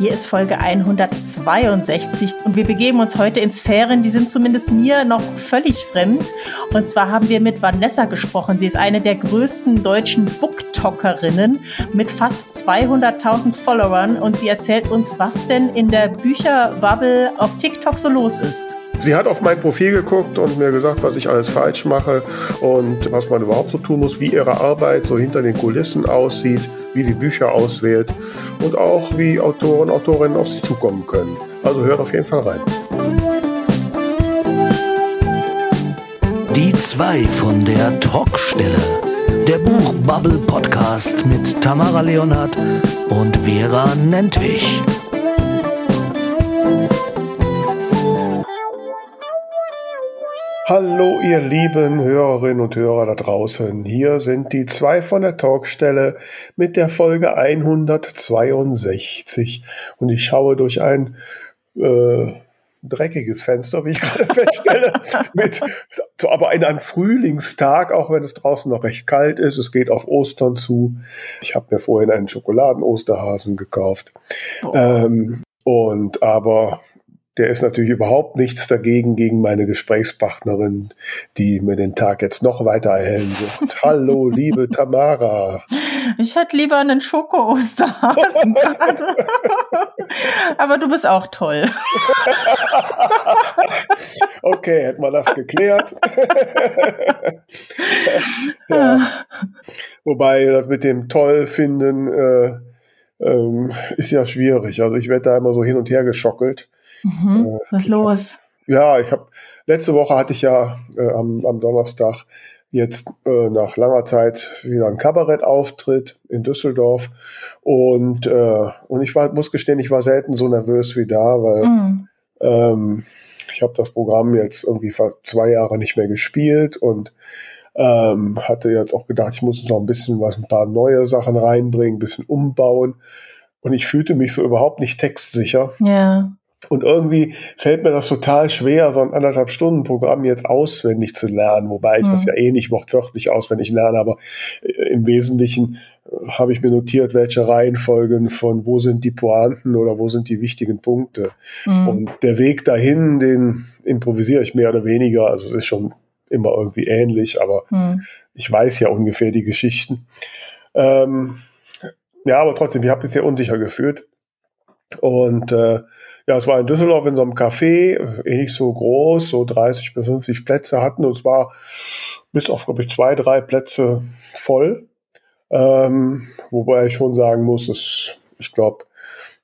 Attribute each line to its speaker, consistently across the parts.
Speaker 1: Hier ist Folge 162 und wir begeben uns heute in Sphären, die sind zumindest mir noch völlig fremd. Und zwar haben wir mit Vanessa gesprochen. Sie ist eine der größten deutschen Booktalkerinnen mit fast 200.000 Followern und sie erzählt uns, was denn in der Bücherbubble auf TikTok so los ist.
Speaker 2: Sie hat auf mein Profil geguckt und mir gesagt, was ich alles falsch mache und was man überhaupt so tun muss, wie ihre Arbeit so hinter den Kulissen aussieht, wie sie Bücher auswählt und auch wie Autoren und Autorinnen auf sie zukommen können. Also hört auf jeden Fall rein.
Speaker 3: Die zwei von der Talkstelle. Der Buchbubble Podcast mit Tamara Leonhardt und Vera Nentwich.
Speaker 2: Hallo, ihr lieben Hörerinnen und Hörer da draußen. Hier sind die zwei von der Talkstelle mit der Folge 162. Und ich schaue durch ein äh, dreckiges Fenster, wie ich gerade feststelle, mit, aber in einem Frühlingstag, auch wenn es draußen noch recht kalt ist. Es geht auf Ostern zu. Ich habe mir vorhin einen Schokoladen-Osterhasen gekauft. Oh. Ähm, und aber der ist natürlich überhaupt nichts dagegen gegen meine Gesprächspartnerin, die mir den Tag jetzt noch weiter erhellen wird. Hallo, liebe Tamara.
Speaker 1: Ich hätte lieber einen Schoko-Osterhasen. Aber du bist auch toll.
Speaker 2: okay, hätten wir das geklärt. ja. Wobei das mit dem toll finden äh, ähm, ist ja schwierig. Also ich werde da immer so hin und her geschockelt.
Speaker 1: Mhm. Äh, Was los?
Speaker 2: Hab, ja, ich habe letzte Woche hatte ich ja äh, am, am Donnerstag jetzt äh, nach langer Zeit wieder ein Kabarettauftritt in Düsseldorf und äh, und ich war muss gestehen, ich war selten so nervös wie da, weil mhm. ähm, ich habe das Programm jetzt irgendwie fast zwei Jahre nicht mehr gespielt und ähm, hatte jetzt auch gedacht, ich muss noch ein bisschen was, ein paar neue Sachen reinbringen, ein bisschen umbauen und ich fühlte mich so überhaupt nicht textsicher.
Speaker 1: Ja.
Speaker 2: Und irgendwie fällt mir das total schwer, so ein anderthalb Stunden Programm jetzt auswendig zu lernen, wobei ich mhm. das ja eh nicht wortwörtlich auswendig lerne, aber äh, im Wesentlichen äh, habe ich mir notiert, welche Reihenfolgen von wo sind die Pointen oder wo sind die wichtigen Punkte. Mhm. Und der Weg dahin, den improvisiere ich mehr oder weniger, also es ist schon immer irgendwie ähnlich, aber mhm. ich weiß ja ungefähr die Geschichten. Ähm, ja, aber trotzdem, ich habe mich sehr unsicher gefühlt. Und äh, ja, es war in Düsseldorf in so einem Café, eh nicht so groß, so 30 bis 50 Plätze hatten und es war bis auf, glaube ich, zwei, drei Plätze voll. Ähm, wobei ich schon sagen muss, dass ich glaube,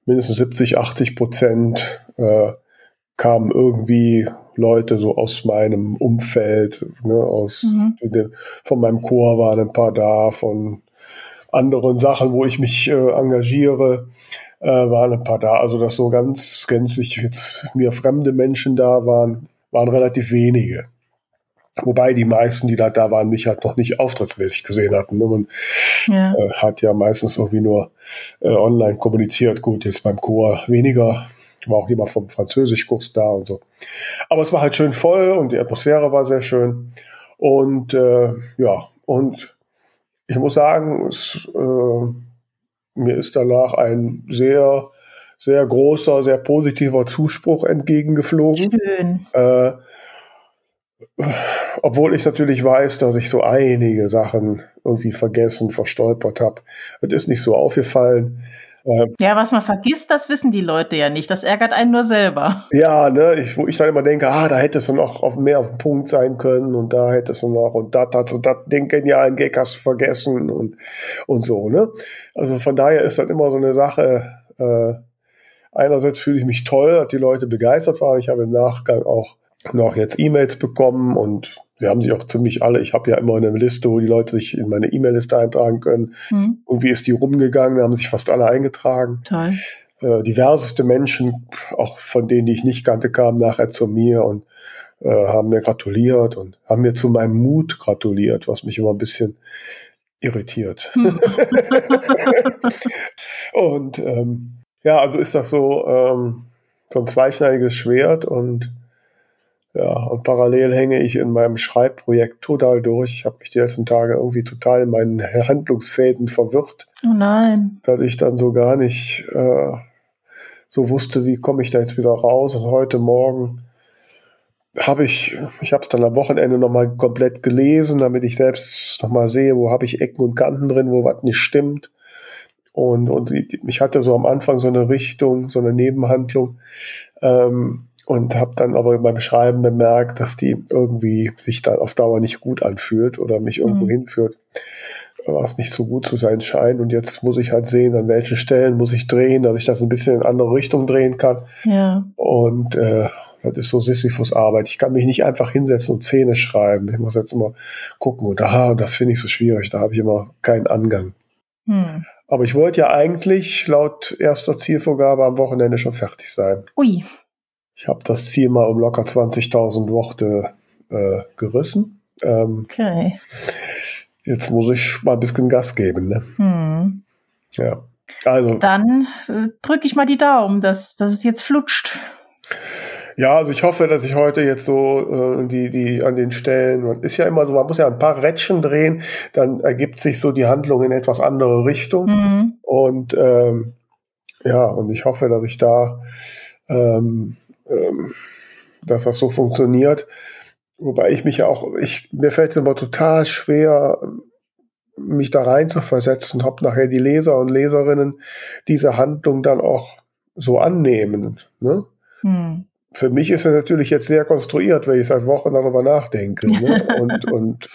Speaker 2: mindestens 70, 80 Prozent äh, kamen irgendwie Leute so aus meinem Umfeld, ne, aus mhm. den, von meinem Chor waren ein paar da, von anderen Sachen, wo ich mich äh, engagiere äh, waren ein paar da. Also, dass so ganz gänzlich jetzt mir fremde Menschen da waren, waren relativ wenige. Wobei die meisten, die da da waren, mich halt noch nicht auftrittsmäßig gesehen hatten. Ne? Man ja. Äh, hat ja meistens irgendwie nur äh, online kommuniziert. Gut, jetzt beim Chor weniger. War auch jemand vom Französischkurs da und so. Aber es war halt schön voll und die Atmosphäre war sehr schön. Und äh, ja, und ich muss sagen, es, äh, mir ist danach ein sehr, sehr großer, sehr positiver Zuspruch entgegengeflogen.
Speaker 1: Schön.
Speaker 2: Äh, obwohl ich natürlich weiß, dass ich so einige Sachen irgendwie vergessen, verstolpert habe. Es ist nicht so aufgefallen.
Speaker 1: Ähm, ja, was man vergisst, das wissen die Leute ja nicht. Das ärgert einen nur selber.
Speaker 2: Ja, ne, ich, wo ich dann immer denke, ah, da hättest du noch auf mehr auf den Punkt sein können und da hättest du noch und das hast du das den genialen Gag hast du vergessen und, und so, ne? Also von daher ist das immer so eine Sache, äh, einerseits fühle ich mich toll, dass die Leute begeistert waren. Ich habe im Nachgang auch noch jetzt E-Mails bekommen und Sie haben sich auch ziemlich alle, ich habe ja immer eine Liste, wo die Leute sich in meine E-Mail-Liste eintragen können. Mhm. Irgendwie ist die rumgegangen, da haben sich fast alle eingetragen.
Speaker 1: Toll.
Speaker 2: Äh, diverseste Menschen, auch von denen, die ich nicht kannte, kamen nachher zu mir und äh, haben mir gratuliert und haben mir zu meinem Mut gratuliert, was mich immer ein bisschen irritiert. Mhm. und ähm, ja, also ist das so, ähm, so ein zweischneidiges Schwert und ja, und parallel hänge ich in meinem Schreibprojekt total durch. Ich habe mich die letzten Tage irgendwie total in meinen Handlungsfäden verwirrt.
Speaker 1: Oh nein.
Speaker 2: Dass ich dann so gar nicht äh, so wusste, wie komme ich da jetzt wieder raus. Und heute Morgen habe ich, ich habe es dann am Wochenende nochmal komplett gelesen, damit ich selbst nochmal sehe, wo habe ich Ecken und Kanten drin, wo was nicht stimmt. Und, und ich hatte so am Anfang so eine Richtung, so eine Nebenhandlung. Ähm, und habe dann aber beim Schreiben bemerkt, dass die irgendwie sich dann auf Dauer nicht gut anfühlt oder mich irgendwo mhm. hinführt, was nicht so gut zu sein scheint. Und jetzt muss ich halt sehen, an welchen Stellen muss ich drehen, dass ich das ein bisschen in andere Richtung drehen kann.
Speaker 1: Ja.
Speaker 2: Und äh, das ist so Sisyphus-Arbeit. Ich kann mich nicht einfach hinsetzen und Szene schreiben. Ich muss jetzt immer gucken und aha, das finde ich so schwierig. Da habe ich immer keinen Angang. Hm. Aber ich wollte ja eigentlich laut erster Zielvorgabe am Wochenende schon fertig sein.
Speaker 1: Ui.
Speaker 2: Ich habe das Ziel mal um locker 20.000 Worte äh, gerissen.
Speaker 1: Ähm, okay.
Speaker 2: Jetzt muss ich mal ein bisschen Gas geben. Ne? Hm. Ja. Also.
Speaker 1: Dann äh, drücke ich mal die Daumen, dass, dass es jetzt flutscht.
Speaker 2: Ja, also ich hoffe, dass ich heute jetzt so äh, die, die an den Stellen, man ist ja immer so, man muss ja ein paar Rädchen drehen, dann ergibt sich so die Handlung in etwas andere Richtung. Mhm. Und ähm, ja, und ich hoffe, dass ich da, ähm, ähm, dass das so funktioniert. Wobei ich mich ja auch, ich, mir fällt es immer total schwer, mich da rein zu versetzen, ob nachher die Leser und Leserinnen diese Handlung dann auch so annehmen. Ne? Hm für mich ist er natürlich jetzt sehr konstruiert, weil ich seit Wochen darüber nachdenke ne? und, und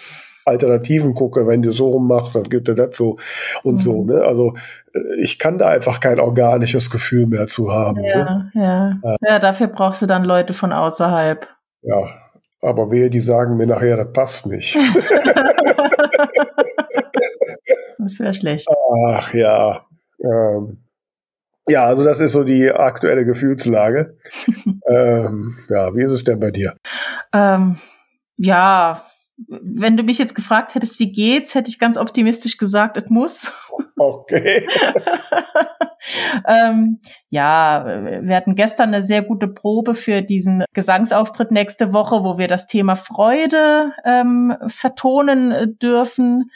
Speaker 2: Alternativen gucke, wenn du so rummachst, dann gibt er das so und mhm. so. Ne? Also äh, ich kann da einfach kein organisches Gefühl mehr zu haben.
Speaker 1: Ja,
Speaker 2: ne?
Speaker 1: ja. Äh, ja, dafür brauchst du dann Leute von außerhalb.
Speaker 2: Ja, aber wehe, die sagen mir nachher, das passt nicht.
Speaker 1: das wäre schlecht.
Speaker 2: Ach ja. Ähm, ja, also das ist so die aktuelle Gefühlslage. ähm, ja, wie ist es denn bei dir?
Speaker 1: Ähm, ja, wenn du mich jetzt gefragt hättest, wie geht's, hätte ich ganz optimistisch gesagt, es muss.
Speaker 2: Okay.
Speaker 1: ähm, ja, wir hatten gestern eine sehr gute Probe für diesen Gesangsauftritt nächste Woche, wo wir das Thema Freude ähm, vertonen dürfen.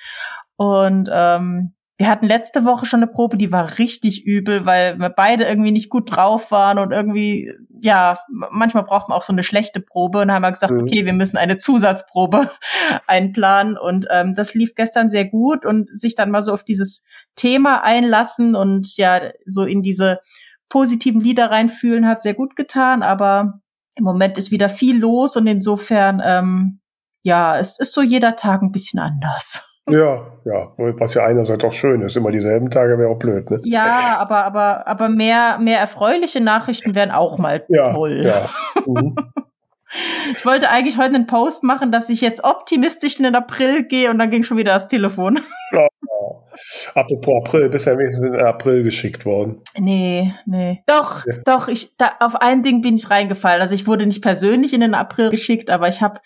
Speaker 1: Und ähm, wir hatten letzte Woche schon eine Probe, die war richtig übel, weil wir beide irgendwie nicht gut drauf waren und irgendwie, ja, manchmal braucht man auch so eine schlechte Probe und haben wir gesagt, mhm. okay, wir müssen eine Zusatzprobe einplanen und ähm, das lief gestern sehr gut und sich dann mal so auf dieses Thema einlassen und ja, so in diese positiven Lieder reinfühlen hat sehr gut getan, aber im Moment ist wieder viel los und insofern, ähm, ja, es ist so jeder Tag ein bisschen anders.
Speaker 2: Ja, ja, was ja einerseits auch schön ist. Immer dieselben Tage wäre auch blöd, ne?
Speaker 1: Ja, aber, aber, aber mehr, mehr erfreuliche Nachrichten wären auch mal ja, toll. Ja. Mhm. Ich wollte eigentlich heute einen Post machen, dass ich jetzt optimistisch in den April gehe und dann ging schon wieder das Telefon. Ja,
Speaker 2: Apropos April, bist ja wenigstens in April geschickt worden.
Speaker 1: Nee, nee. Doch, ja. doch, ich, da, auf ein Ding bin ich reingefallen. Also ich wurde nicht persönlich in den April geschickt, aber ich habe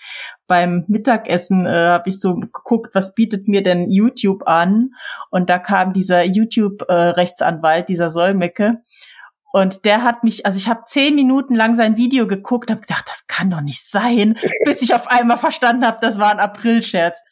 Speaker 1: beim Mittagessen, äh, habe ich so geguckt, was bietet mir denn YouTube an? Und da kam dieser YouTube-Rechtsanwalt, äh, dieser Solmecke. Und der hat mich, also ich habe zehn Minuten lang sein Video geguckt, habe gedacht, das kann doch nicht sein, bis ich auf einmal verstanden habe, das war ein Aprilscherz.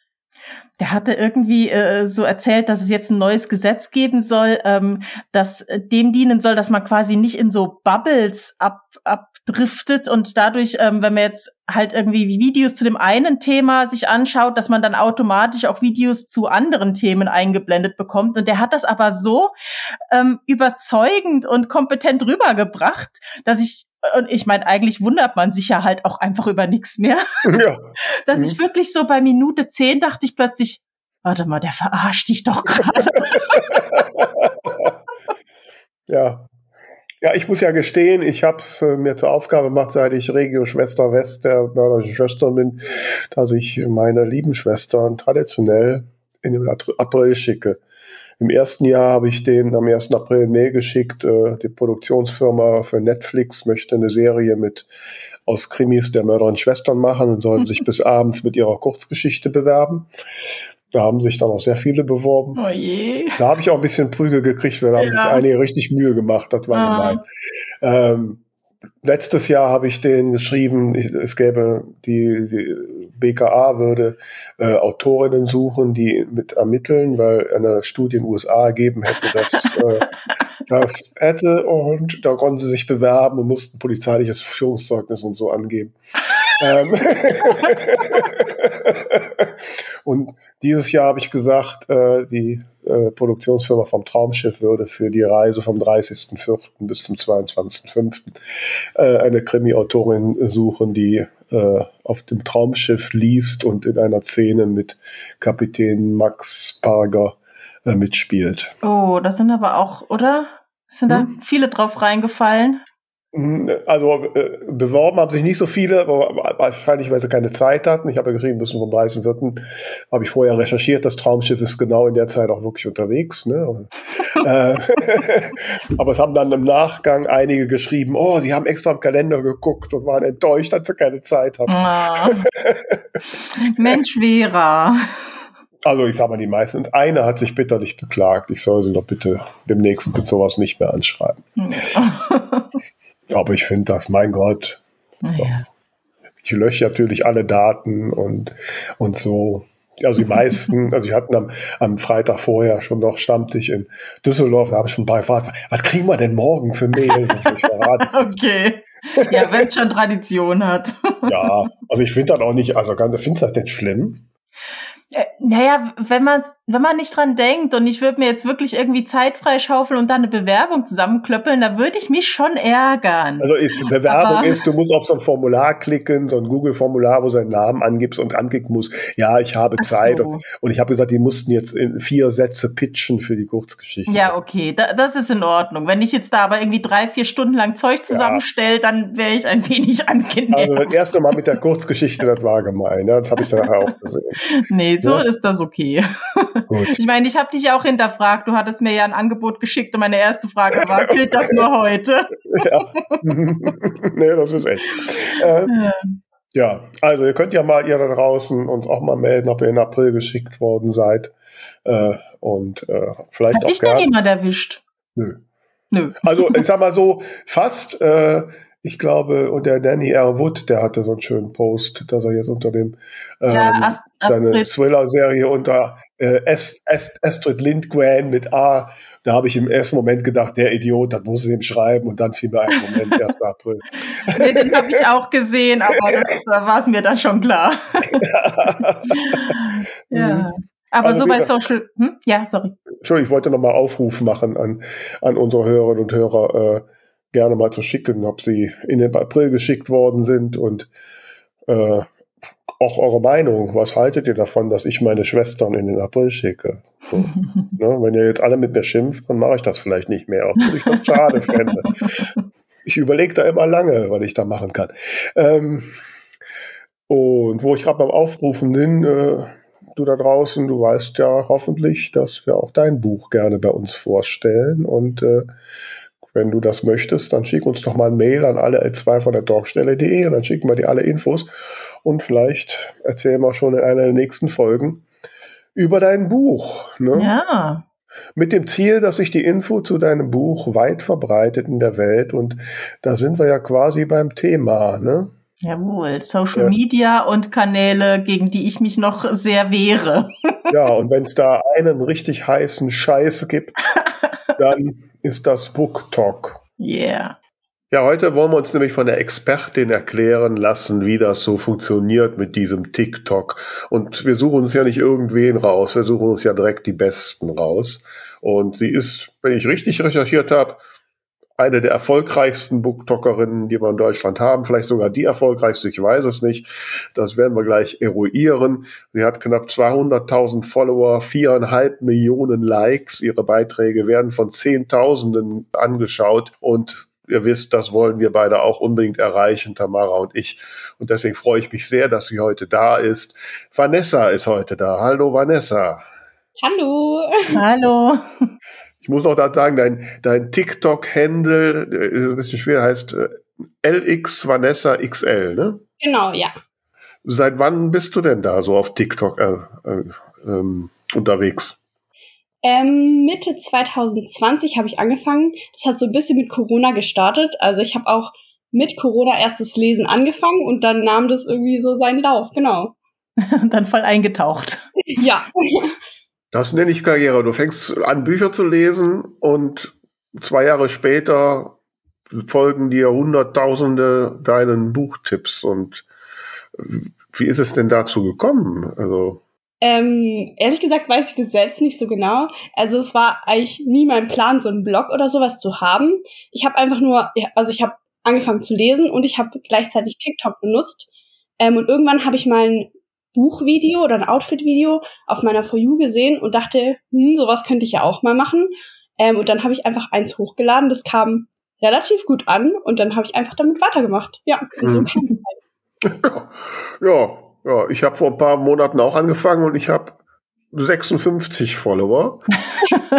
Speaker 1: Der hatte irgendwie äh, so erzählt, dass es jetzt ein neues Gesetz geben soll, ähm, das dem dienen soll, dass man quasi nicht in so Bubbles ab, abdriftet und dadurch, ähm, wenn man jetzt halt irgendwie Videos zu dem einen Thema sich anschaut, dass man dann automatisch auch Videos zu anderen Themen eingeblendet bekommt. Und der hat das aber so ähm, überzeugend und kompetent rübergebracht, dass ich und ich meine, eigentlich wundert man sich ja halt auch einfach über nichts mehr. Ja. Dass ich mhm. wirklich so bei Minute zehn dachte ich plötzlich, warte mal, der verarscht dich doch gerade.
Speaker 2: ja. Ja, ich muss ja gestehen, ich habe es äh, mir zur Aufgabe gemacht, seit ich Regio Schwester West der mörderischen Schwestern bin, dass ich meine lieben Schwestern traditionell in den April schicke. Im ersten Jahr habe ich den am 1. April Mail geschickt. Äh, die Produktionsfirma für Netflix möchte eine Serie mit aus Krimis der Mörder und Schwestern machen und sollen sich bis abends mit ihrer Kurzgeschichte bewerben. Da haben sich dann auch sehr viele beworben.
Speaker 1: Oh je.
Speaker 2: Da habe ich auch ein bisschen Prügel gekriegt, weil da ja. haben sich einige richtig Mühe gemacht. Das war ah. gemein. Ähm, letztes Jahr habe ich den geschrieben, es gäbe die, die BKA würde äh, Autorinnen suchen, die mit ermitteln, weil eine Studie in den USA ergeben hätte, dass äh, das hätte und da konnten sie sich bewerben und mussten polizeiliches Führungszeugnis und so angeben. Ähm, und dieses Jahr habe ich gesagt, äh, die äh, Produktionsfirma vom Traumschiff würde für die Reise vom 30.04. bis zum 22.05. Äh, eine Krimi-Autorin suchen, die äh, auf dem Traumschiff liest und in einer Szene mit Kapitän Max Parger äh, mitspielt.
Speaker 1: Oh, das sind aber auch, oder? Sind da hm? viele drauf reingefallen?
Speaker 2: Hm, also äh, beworben haben sich nicht so viele, aber wahrscheinlich, weil sie keine Zeit hatten. Ich habe ja geschrieben, müssen vom 30.04. habe ich vorher recherchiert. Das Traumschiff ist genau in der Zeit auch wirklich unterwegs. Ne? Und, äh, aber es haben dann im Nachgang einige geschrieben, oh, sie haben extra im Kalender geguckt und waren enttäuscht, dass sie keine Zeit hatten. Ah.
Speaker 1: Mensch, Vera.
Speaker 2: Also ich sage mal, die meisten. Eine hat sich bitterlich beklagt. Ich soll sie doch bitte demnächst mit sowas nicht mehr anschreiben. Aber ich finde das, mein Gott. Ja. Ich lösche natürlich alle Daten und, und so. Also die meisten, also ich hatte am, am Freitag vorher schon noch Stammtisch in Düsseldorf, da habe ich schon bei gefragt, was kriegen wir denn morgen für Mail?
Speaker 1: okay. Ja, wenn es schon Tradition hat.
Speaker 2: ja, also ich finde das auch nicht, also findest du das denn schlimm?
Speaker 1: Äh, naja, wenn man wenn man nicht dran denkt und ich würde mir jetzt wirklich irgendwie Zeit freischaufeln und dann eine Bewerbung zusammenklöppeln, da würde ich mich schon ärgern.
Speaker 2: Also ist, Bewerbung Aber ist, du musst auf so ein Formular klicken, so ein Google-Formular, wo du seinen Namen angibst und anklicken musst, ja, ich habe Zeit. So. Und, und, ich habe gesagt, die mussten jetzt in vier Sätze pitchen für die Kurzgeschichte.
Speaker 1: Ja, okay, da, das ist in Ordnung. Wenn ich jetzt da aber irgendwie drei, vier Stunden lang Zeug zusammenstelle, ja. dann wäre ich ein wenig angenehm. Also
Speaker 2: das erste Mal mit der Kurzgeschichte, das war gemein. Ja, das habe ich dann auch gesehen.
Speaker 1: Nee, so ja. ist das okay. Gut. Ich meine, ich habe dich ja auch hinterfragt. Du hattest mir ja ein Angebot geschickt und meine erste Frage war, gilt das nur heute?
Speaker 2: ja. nee, das ist echt. Äh, ja. ja. also ihr könnt ja mal ihr da draußen uns auch mal melden, ob ihr in April geschickt worden seid. Äh, und äh, vielleicht
Speaker 1: Hat
Speaker 2: auch
Speaker 1: dich denn jemand erwischt?
Speaker 2: Nö. Nö. Also ich sag mal so, fast äh, ich glaube, und der Danny R. Wood, der hatte so einen schönen Post, dass er jetzt unter dem ähm, ja, seine Thriller-Serie unter äh, Est Est Astrid Lindgren mit A, da habe ich im ersten Moment gedacht, der Idiot, das muss ich ihm schreiben und dann fiel mir ein Moment, 1. April.
Speaker 1: nee, den habe ich auch gesehen, aber das, da war es mir dann schon klar. ja. Mhm. Aber also so bei Social, hm? ja, sorry.
Speaker 2: Entschuldigung, ich wollte nochmal Aufruf machen an, an unsere Hörerinnen und Hörer, äh, gerne mal zu schicken, ob sie in den April geschickt worden sind und äh, auch eure Meinung. Was haltet ihr davon, dass ich meine Schwestern in den April schicke? So, ne? Wenn ihr jetzt alle mit mir schimpft, dann mache ich das vielleicht nicht mehr, obwohl ich das schade fände. Ich überlege da immer lange, was ich da machen kann. Ähm, und wo ich gerade beim Aufrufen bin, äh, du da draußen, du weißt ja hoffentlich, dass wir auch dein Buch gerne bei uns vorstellen und äh, wenn du das möchtest, dann schick uns doch mal ein Mail an alle L2 von der Talkstelle.de und dann schicken wir dir alle Infos und vielleicht erzählen wir schon in einer der nächsten Folgen über dein Buch. Ne?
Speaker 1: Ja.
Speaker 2: Mit dem Ziel, dass sich die Info zu deinem Buch weit verbreitet in der Welt und da sind wir ja quasi beim Thema, ne?
Speaker 1: Jawohl, Social ja. Media und Kanäle, gegen die ich mich noch sehr wehre.
Speaker 2: Ja, und wenn es da einen richtig heißen Scheiß gibt, dann ist das Book Talk.
Speaker 1: Yeah.
Speaker 2: Ja, heute wollen wir uns nämlich von der Expertin erklären lassen, wie das so funktioniert mit diesem TikTok. Und wir suchen uns ja nicht irgendwen raus, wir suchen uns ja direkt die Besten raus. Und sie ist, wenn ich richtig recherchiert habe, eine der erfolgreichsten Booktalkerinnen, die wir in Deutschland haben, vielleicht sogar die erfolgreichste, ich weiß es nicht. Das werden wir gleich eruieren. Sie hat knapp 200.000 Follower, viereinhalb Millionen Likes. Ihre Beiträge werden von Zehntausenden angeschaut und ihr wisst, das wollen wir beide auch unbedingt erreichen, Tamara und ich. Und deswegen freue ich mich sehr, dass sie heute da ist. Vanessa ist heute da. Hallo Vanessa.
Speaker 4: Hallo.
Speaker 1: Hallo.
Speaker 2: Ich muss noch da sagen, dein, dein TikTok-Handle äh, ist ein bisschen schwer, heißt äh, LX Vanessa XL, ne?
Speaker 4: Genau, ja.
Speaker 2: Seit wann bist du denn da so auf TikTok äh, äh, ähm, unterwegs?
Speaker 4: Ähm, Mitte 2020 habe ich angefangen. Das hat so ein bisschen mit Corona gestartet. Also ich habe auch mit Corona erst das Lesen angefangen und dann nahm das irgendwie so seinen Lauf, genau.
Speaker 1: dann voll eingetaucht.
Speaker 4: Ja.
Speaker 2: Das nenne ich Karriere. Du fängst an, Bücher zu lesen und zwei Jahre später folgen dir Hunderttausende deinen Buchtipps. Und wie ist es denn dazu gekommen? Also
Speaker 4: ähm, ehrlich gesagt weiß ich das selbst nicht so genau. Also es war eigentlich nie mein Plan, so einen Blog oder sowas zu haben. Ich habe einfach nur, also ich habe angefangen zu lesen und ich habe gleichzeitig TikTok benutzt. Ähm, und irgendwann habe ich mal ein Buchvideo oder ein Outfit-Video auf meiner For You gesehen und dachte, hm, sowas könnte ich ja auch mal machen. Ähm, und dann habe ich einfach eins hochgeladen. Das kam relativ gut an und dann habe ich einfach damit weitergemacht. Ja, so mhm. kam es
Speaker 2: halt. Ja, ja, ich habe vor ein paar Monaten auch angefangen und ich habe 56 Follower.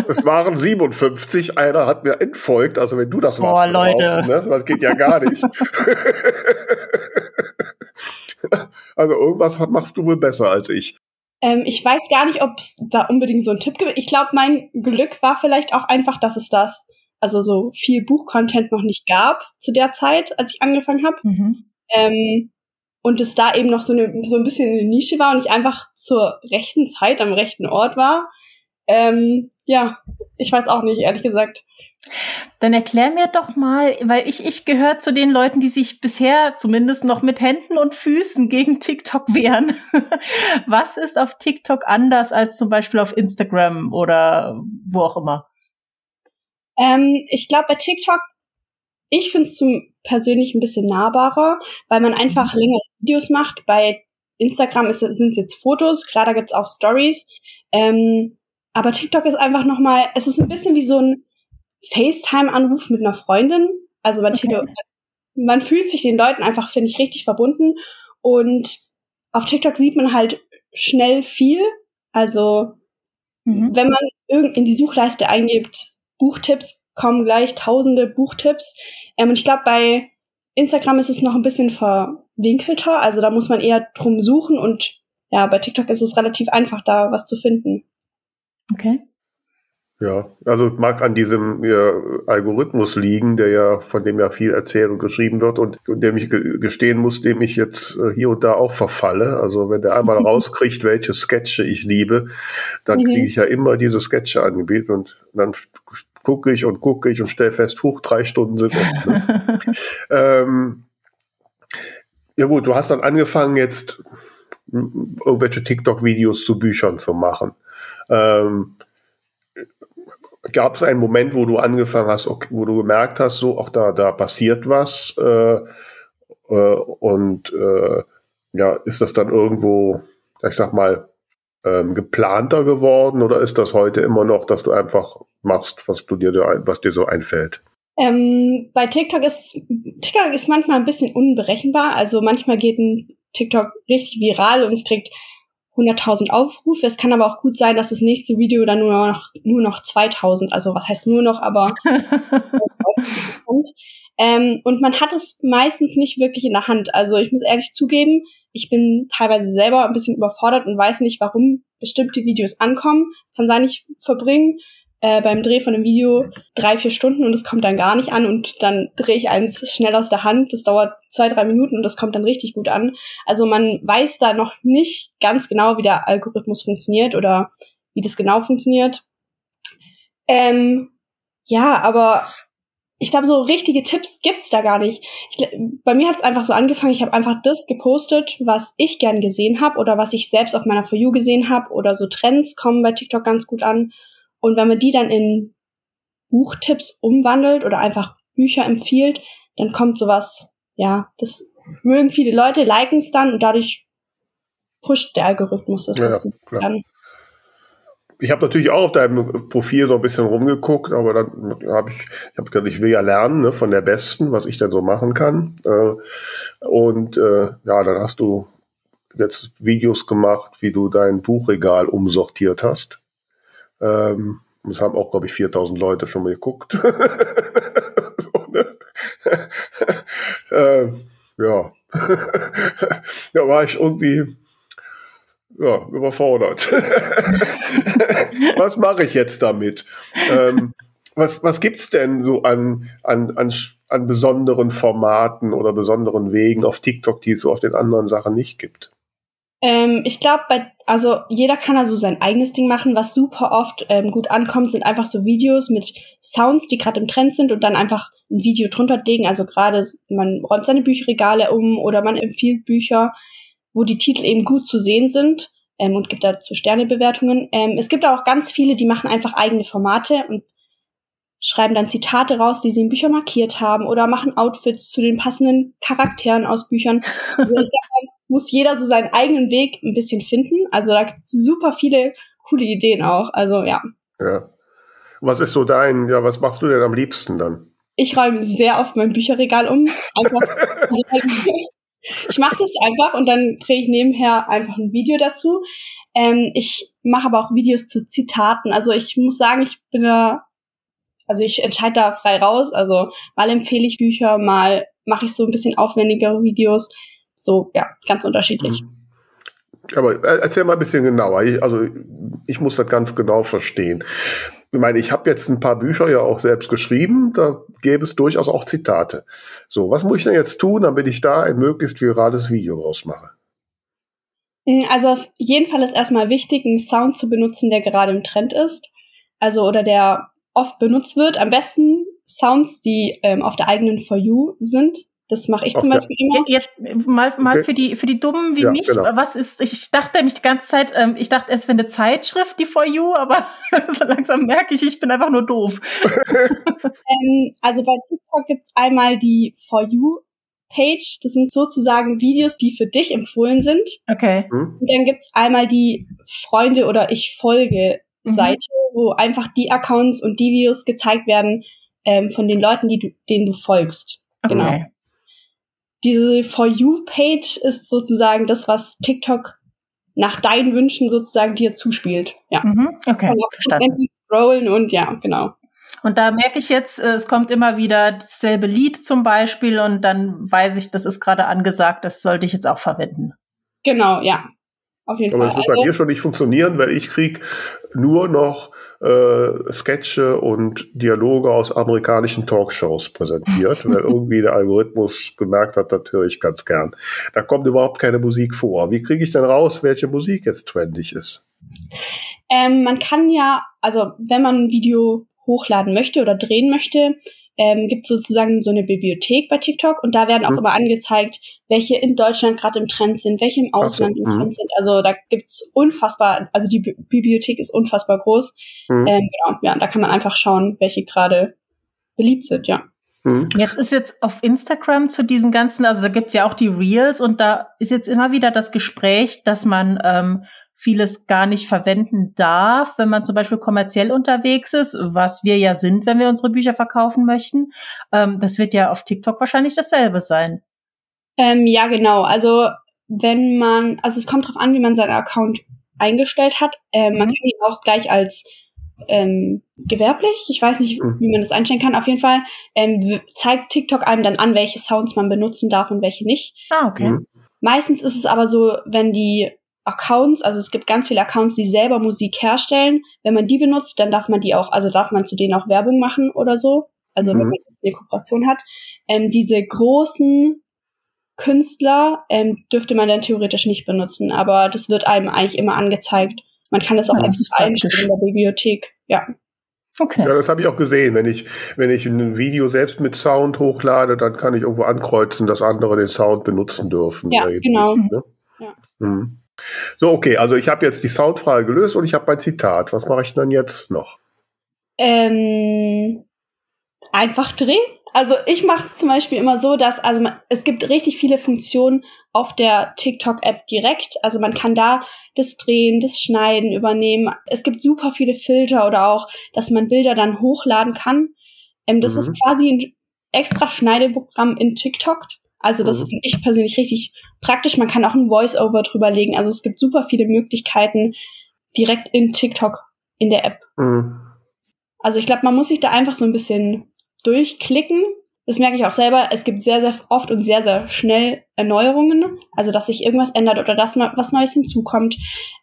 Speaker 2: es waren 57. Einer hat mir entfolgt. Also wenn du das
Speaker 1: warst, Leute.
Speaker 2: Brauchst, ne? das geht ja gar nicht. also irgendwas machst du wohl besser als ich.
Speaker 4: Ähm, ich weiß gar nicht, ob es da unbedingt so einen Tipp gibt. Ich glaube, mein Glück war vielleicht auch einfach, dass es das, also so viel Buchcontent noch nicht gab zu der Zeit, als ich angefangen habe. Mhm. Ähm, und es da eben noch so, eine, so ein bisschen eine Nische war und ich einfach zur rechten Zeit am rechten Ort war. Ähm, ja, ich weiß auch nicht, ehrlich gesagt.
Speaker 1: Dann erklär mir doch mal, weil ich, ich gehöre zu den Leuten, die sich bisher zumindest noch mit Händen und Füßen gegen TikTok wehren. Was ist auf TikTok anders als zum Beispiel auf Instagram oder wo auch immer?
Speaker 4: Ähm, ich glaube, bei TikTok, ich finde es zum persönlich ein bisschen nahbarer, weil man einfach mhm. längere Videos macht. Bei Instagram sind es jetzt Fotos, klar, da gibt's auch Stories. Ähm, aber TikTok ist einfach nochmal, es ist ein bisschen wie so ein FaceTime-Anruf mit einer Freundin. Also man, okay. man fühlt sich den Leuten einfach, finde ich, richtig verbunden. Und auf TikTok sieht man halt schnell viel. Also mhm. wenn man in die Suchleiste eingibt, Buchtipps, kommen gleich tausende Buchtipps. Ähm, und ich glaube, bei Instagram ist es noch ein bisschen verwinkelter. Also da muss man eher drum suchen und ja, bei TikTok ist es relativ einfach, da was zu finden.
Speaker 1: Okay.
Speaker 2: Ja, also es mag an diesem ja, Algorithmus liegen, der ja, von dem ja viel erzählt und geschrieben wird und, und dem ich gestehen muss, dem ich jetzt äh, hier und da auch verfalle. Also wenn der einmal rauskriegt, welche Sketche ich liebe, dann mhm. kriege ich ja immer diese Sketche angebeten und dann gucke ich und gucke ich und stelle fest, hoch, drei Stunden sind um. Ne? ähm, ja gut, du hast dann angefangen jetzt irgendwelche TikTok-Videos zu Büchern zu machen. Ähm, Gab es einen Moment, wo du angefangen hast, wo du gemerkt hast, so auch da, da passiert was äh, äh, und äh, ja, ist das dann irgendwo, ich sag mal, ähm, geplanter geworden oder ist das heute immer noch, dass du einfach machst, was du dir, was dir so einfällt?
Speaker 4: Ähm, bei TikTok ist TikTok ist manchmal ein bisschen unberechenbar. Also manchmal geht ein TikTok richtig viral und es kriegt 100.000 Aufrufe. Es kann aber auch gut sein, dass das nächste Video dann nur noch nur noch 2.000, also was heißt nur noch, aber ähm, und man hat es meistens nicht wirklich in der Hand. Also ich muss ehrlich zugeben, ich bin teilweise selber ein bisschen überfordert und weiß nicht, warum bestimmte Videos ankommen. Es kann sein, ich verbringe äh, beim Dreh von einem Video drei, vier Stunden und es kommt dann gar nicht an und dann drehe ich eins schnell aus der Hand. Das dauert zwei, drei Minuten und das kommt dann richtig gut an. Also man weiß da noch nicht ganz genau, wie der Algorithmus funktioniert oder wie das genau funktioniert. Ähm, ja, aber ich glaube, so richtige Tipps gibt's da gar nicht. Ich, bei mir hat's einfach so angefangen, ich habe einfach das gepostet, was ich gern gesehen habe oder was ich selbst auf meiner For You gesehen habe oder so Trends kommen bei TikTok ganz gut an. Und wenn man die dann in Buchtipps umwandelt oder einfach Bücher empfiehlt, dann kommt sowas, ja, das mögen viele Leute, liken es dann und dadurch pusht der Algorithmus das ja, dann
Speaker 2: ich habe natürlich auch auf deinem Profil so ein bisschen rumgeguckt, aber dann habe ich, ich habe gesagt, ich will ja lernen ne, von der Besten, was ich denn so machen kann. Äh, und äh, ja, dann hast du jetzt Videos gemacht, wie du dein Buchregal umsortiert hast. Ähm, das haben auch, glaube ich, 4000 Leute schon mal geguckt. so, ne? äh, ja. da war ich irgendwie ja, überfordert. was mache ich jetzt damit? Ähm, was, was gibt's denn so an, an, an an besonderen Formaten oder besonderen Wegen auf TikTok, die es so auf den anderen Sachen nicht gibt?
Speaker 4: Ähm, ich glaube, bei also jeder kann also sein eigenes Ding machen. Was super oft ähm, gut ankommt, sind einfach so Videos mit Sounds, die gerade im Trend sind und dann einfach ein Video drunter legen. Also gerade man räumt seine Bücherregale um oder man empfiehlt Bücher, wo die Titel eben gut zu sehen sind ähm, und gibt dazu Sternebewertungen. Ähm, es gibt auch ganz viele, die machen einfach eigene Formate und schreiben dann Zitate raus, die sie in Büchern markiert haben oder machen Outfits zu den passenden Charakteren aus Büchern. Also muss jeder so seinen eigenen Weg ein bisschen finden. Also da gibt es super viele coole Ideen auch. Also ja.
Speaker 2: Ja. Was ist so dein, ja, was machst du denn am liebsten dann?
Speaker 4: Ich räume sehr oft mein Bücherregal um. Einfach, also, ich mache das einfach und dann drehe ich nebenher einfach ein Video dazu. Ähm, ich mache aber auch Videos zu Zitaten. Also ich muss sagen, ich bin da, also ich entscheide da frei raus. Also mal empfehle ich Bücher, mal mache ich so ein bisschen aufwendigere Videos so, ja, ganz unterschiedlich. Mhm.
Speaker 2: Aber erzähl mal ein bisschen genauer. Ich, also ich muss das ganz genau verstehen. Ich meine, ich habe jetzt ein paar Bücher ja auch selbst geschrieben, da gäbe es durchaus auch Zitate. So, was muss ich denn jetzt tun, damit ich da ein möglichst virales Video draus mache?
Speaker 4: Mm, also auf jeden Fall ist erstmal wichtig, einen Sound zu benutzen, der gerade im Trend ist. Also oder der oft benutzt wird. Am besten Sounds, die ähm, auf der eigenen For You sind. Das mache ich Auf zum Beispiel immer.
Speaker 1: Jetzt, mal mal okay. für die für die Dummen wie ja, mich. Genau. Was ist? Ich dachte nämlich die ganze Zeit, ähm, ich dachte es wäre eine Zeitschrift, die For You, aber so langsam merke ich, ich bin einfach nur doof.
Speaker 4: ähm, also bei TikTok gibt's einmal die For You Page. Das sind sozusagen Videos, die für dich empfohlen sind.
Speaker 1: Okay.
Speaker 4: Mhm. Und dann gibt's einmal die Freunde oder ich folge mhm. Seite, mhm. wo einfach die Accounts und die Videos gezeigt werden ähm, von den Leuten, die du, denen du folgst. Okay. Genau diese For You-Page ist sozusagen das, was TikTok nach deinen Wünschen sozusagen dir zuspielt. Ja.
Speaker 1: Mhm, okay, verstanden.
Speaker 4: Scrollen und ja, genau.
Speaker 1: Und da merke ich jetzt, äh, es kommt immer wieder dasselbe Lied zum Beispiel und dann weiß ich, das ist gerade angesagt, das sollte ich jetzt auch verwenden.
Speaker 4: Genau, ja. Auf jeden
Speaker 2: Aber
Speaker 4: Fall.
Speaker 2: das wird bei also, mir schon nicht funktionieren, weil ich krieg nur noch äh, Sketche und Dialoge aus amerikanischen Talkshows präsentiert, weil irgendwie der Algorithmus gemerkt hat, das höre ich ganz gern. Da kommt überhaupt keine Musik vor. Wie kriege ich denn raus, welche Musik jetzt trendig ist?
Speaker 4: Ähm, man kann ja, also wenn man ein Video hochladen möchte oder drehen möchte, ähm, gibt sozusagen so eine Bibliothek bei TikTok und da werden auch mhm. immer angezeigt, welche in Deutschland gerade im Trend sind, welche im Ausland so, im Trend mhm. sind. Also da gibt's unfassbar, also die B Bibliothek ist unfassbar groß. Mhm. Ähm, genau, ja, da kann man einfach schauen, welche gerade beliebt sind, ja.
Speaker 1: Mhm. Jetzt ist jetzt auf Instagram zu diesen ganzen, also da gibt's ja auch die Reels und da ist jetzt immer wieder das Gespräch, dass man ähm, vieles gar nicht verwenden darf, wenn man zum Beispiel kommerziell unterwegs ist, was wir ja sind, wenn wir unsere Bücher verkaufen möchten. Ähm, das wird ja auf TikTok wahrscheinlich dasselbe sein.
Speaker 4: Ähm, ja, genau. Also wenn man, also es kommt drauf an, wie man seinen Account eingestellt hat. Ähm, man mhm. kann ihn auch gleich als ähm, gewerblich, ich weiß nicht, mhm. wie man das einstellen kann. Auf jeden Fall ähm, zeigt TikTok einem dann an, welche Sounds man benutzen darf und welche nicht.
Speaker 1: Ah, okay. Mhm.
Speaker 4: Meistens ist es aber so, wenn die Accounts, also es gibt ganz viele Accounts, die selber Musik herstellen. Wenn man die benutzt, dann darf man die auch, also darf man zu denen auch Werbung machen oder so. Also mhm. wenn man jetzt eine Kooperation hat. Ähm, diese großen Künstler ähm, dürfte man dann theoretisch nicht benutzen, aber das wird einem eigentlich immer angezeigt. Man kann das auch ja, extra einstellen in der Bibliothek. Ja.
Speaker 2: Okay. Ja, das habe ich auch gesehen. Wenn ich, wenn ich ein Video selbst mit Sound hochlade, dann kann ich irgendwo ankreuzen, dass andere den Sound benutzen dürfen.
Speaker 4: Ja, genau. Nicht, ne?
Speaker 2: ja. Mhm. So, okay, also ich habe jetzt die Soundfrage gelöst und ich habe mein Zitat. Was mache ich dann jetzt noch?
Speaker 4: Ähm, einfach drehen. Also ich mache es zum Beispiel immer so, dass also man, es gibt richtig viele Funktionen auf der TikTok-App direkt. Also man kann da das Drehen, das Schneiden übernehmen. Es gibt super viele Filter oder auch, dass man Bilder dann hochladen kann. Ähm, das mhm. ist quasi ein extra Schneideprogramm in TikTok. Also das mhm. finde ich persönlich richtig praktisch. Man kann auch ein Voice-Over drüber legen. Also es gibt super viele Möglichkeiten direkt in TikTok in der App. Mhm. Also ich glaube, man muss sich da einfach so ein bisschen durchklicken. Das merke ich auch selber. Es gibt sehr, sehr oft und sehr, sehr schnell Erneuerungen. Also, dass sich irgendwas ändert oder dass was Neues hinzukommt.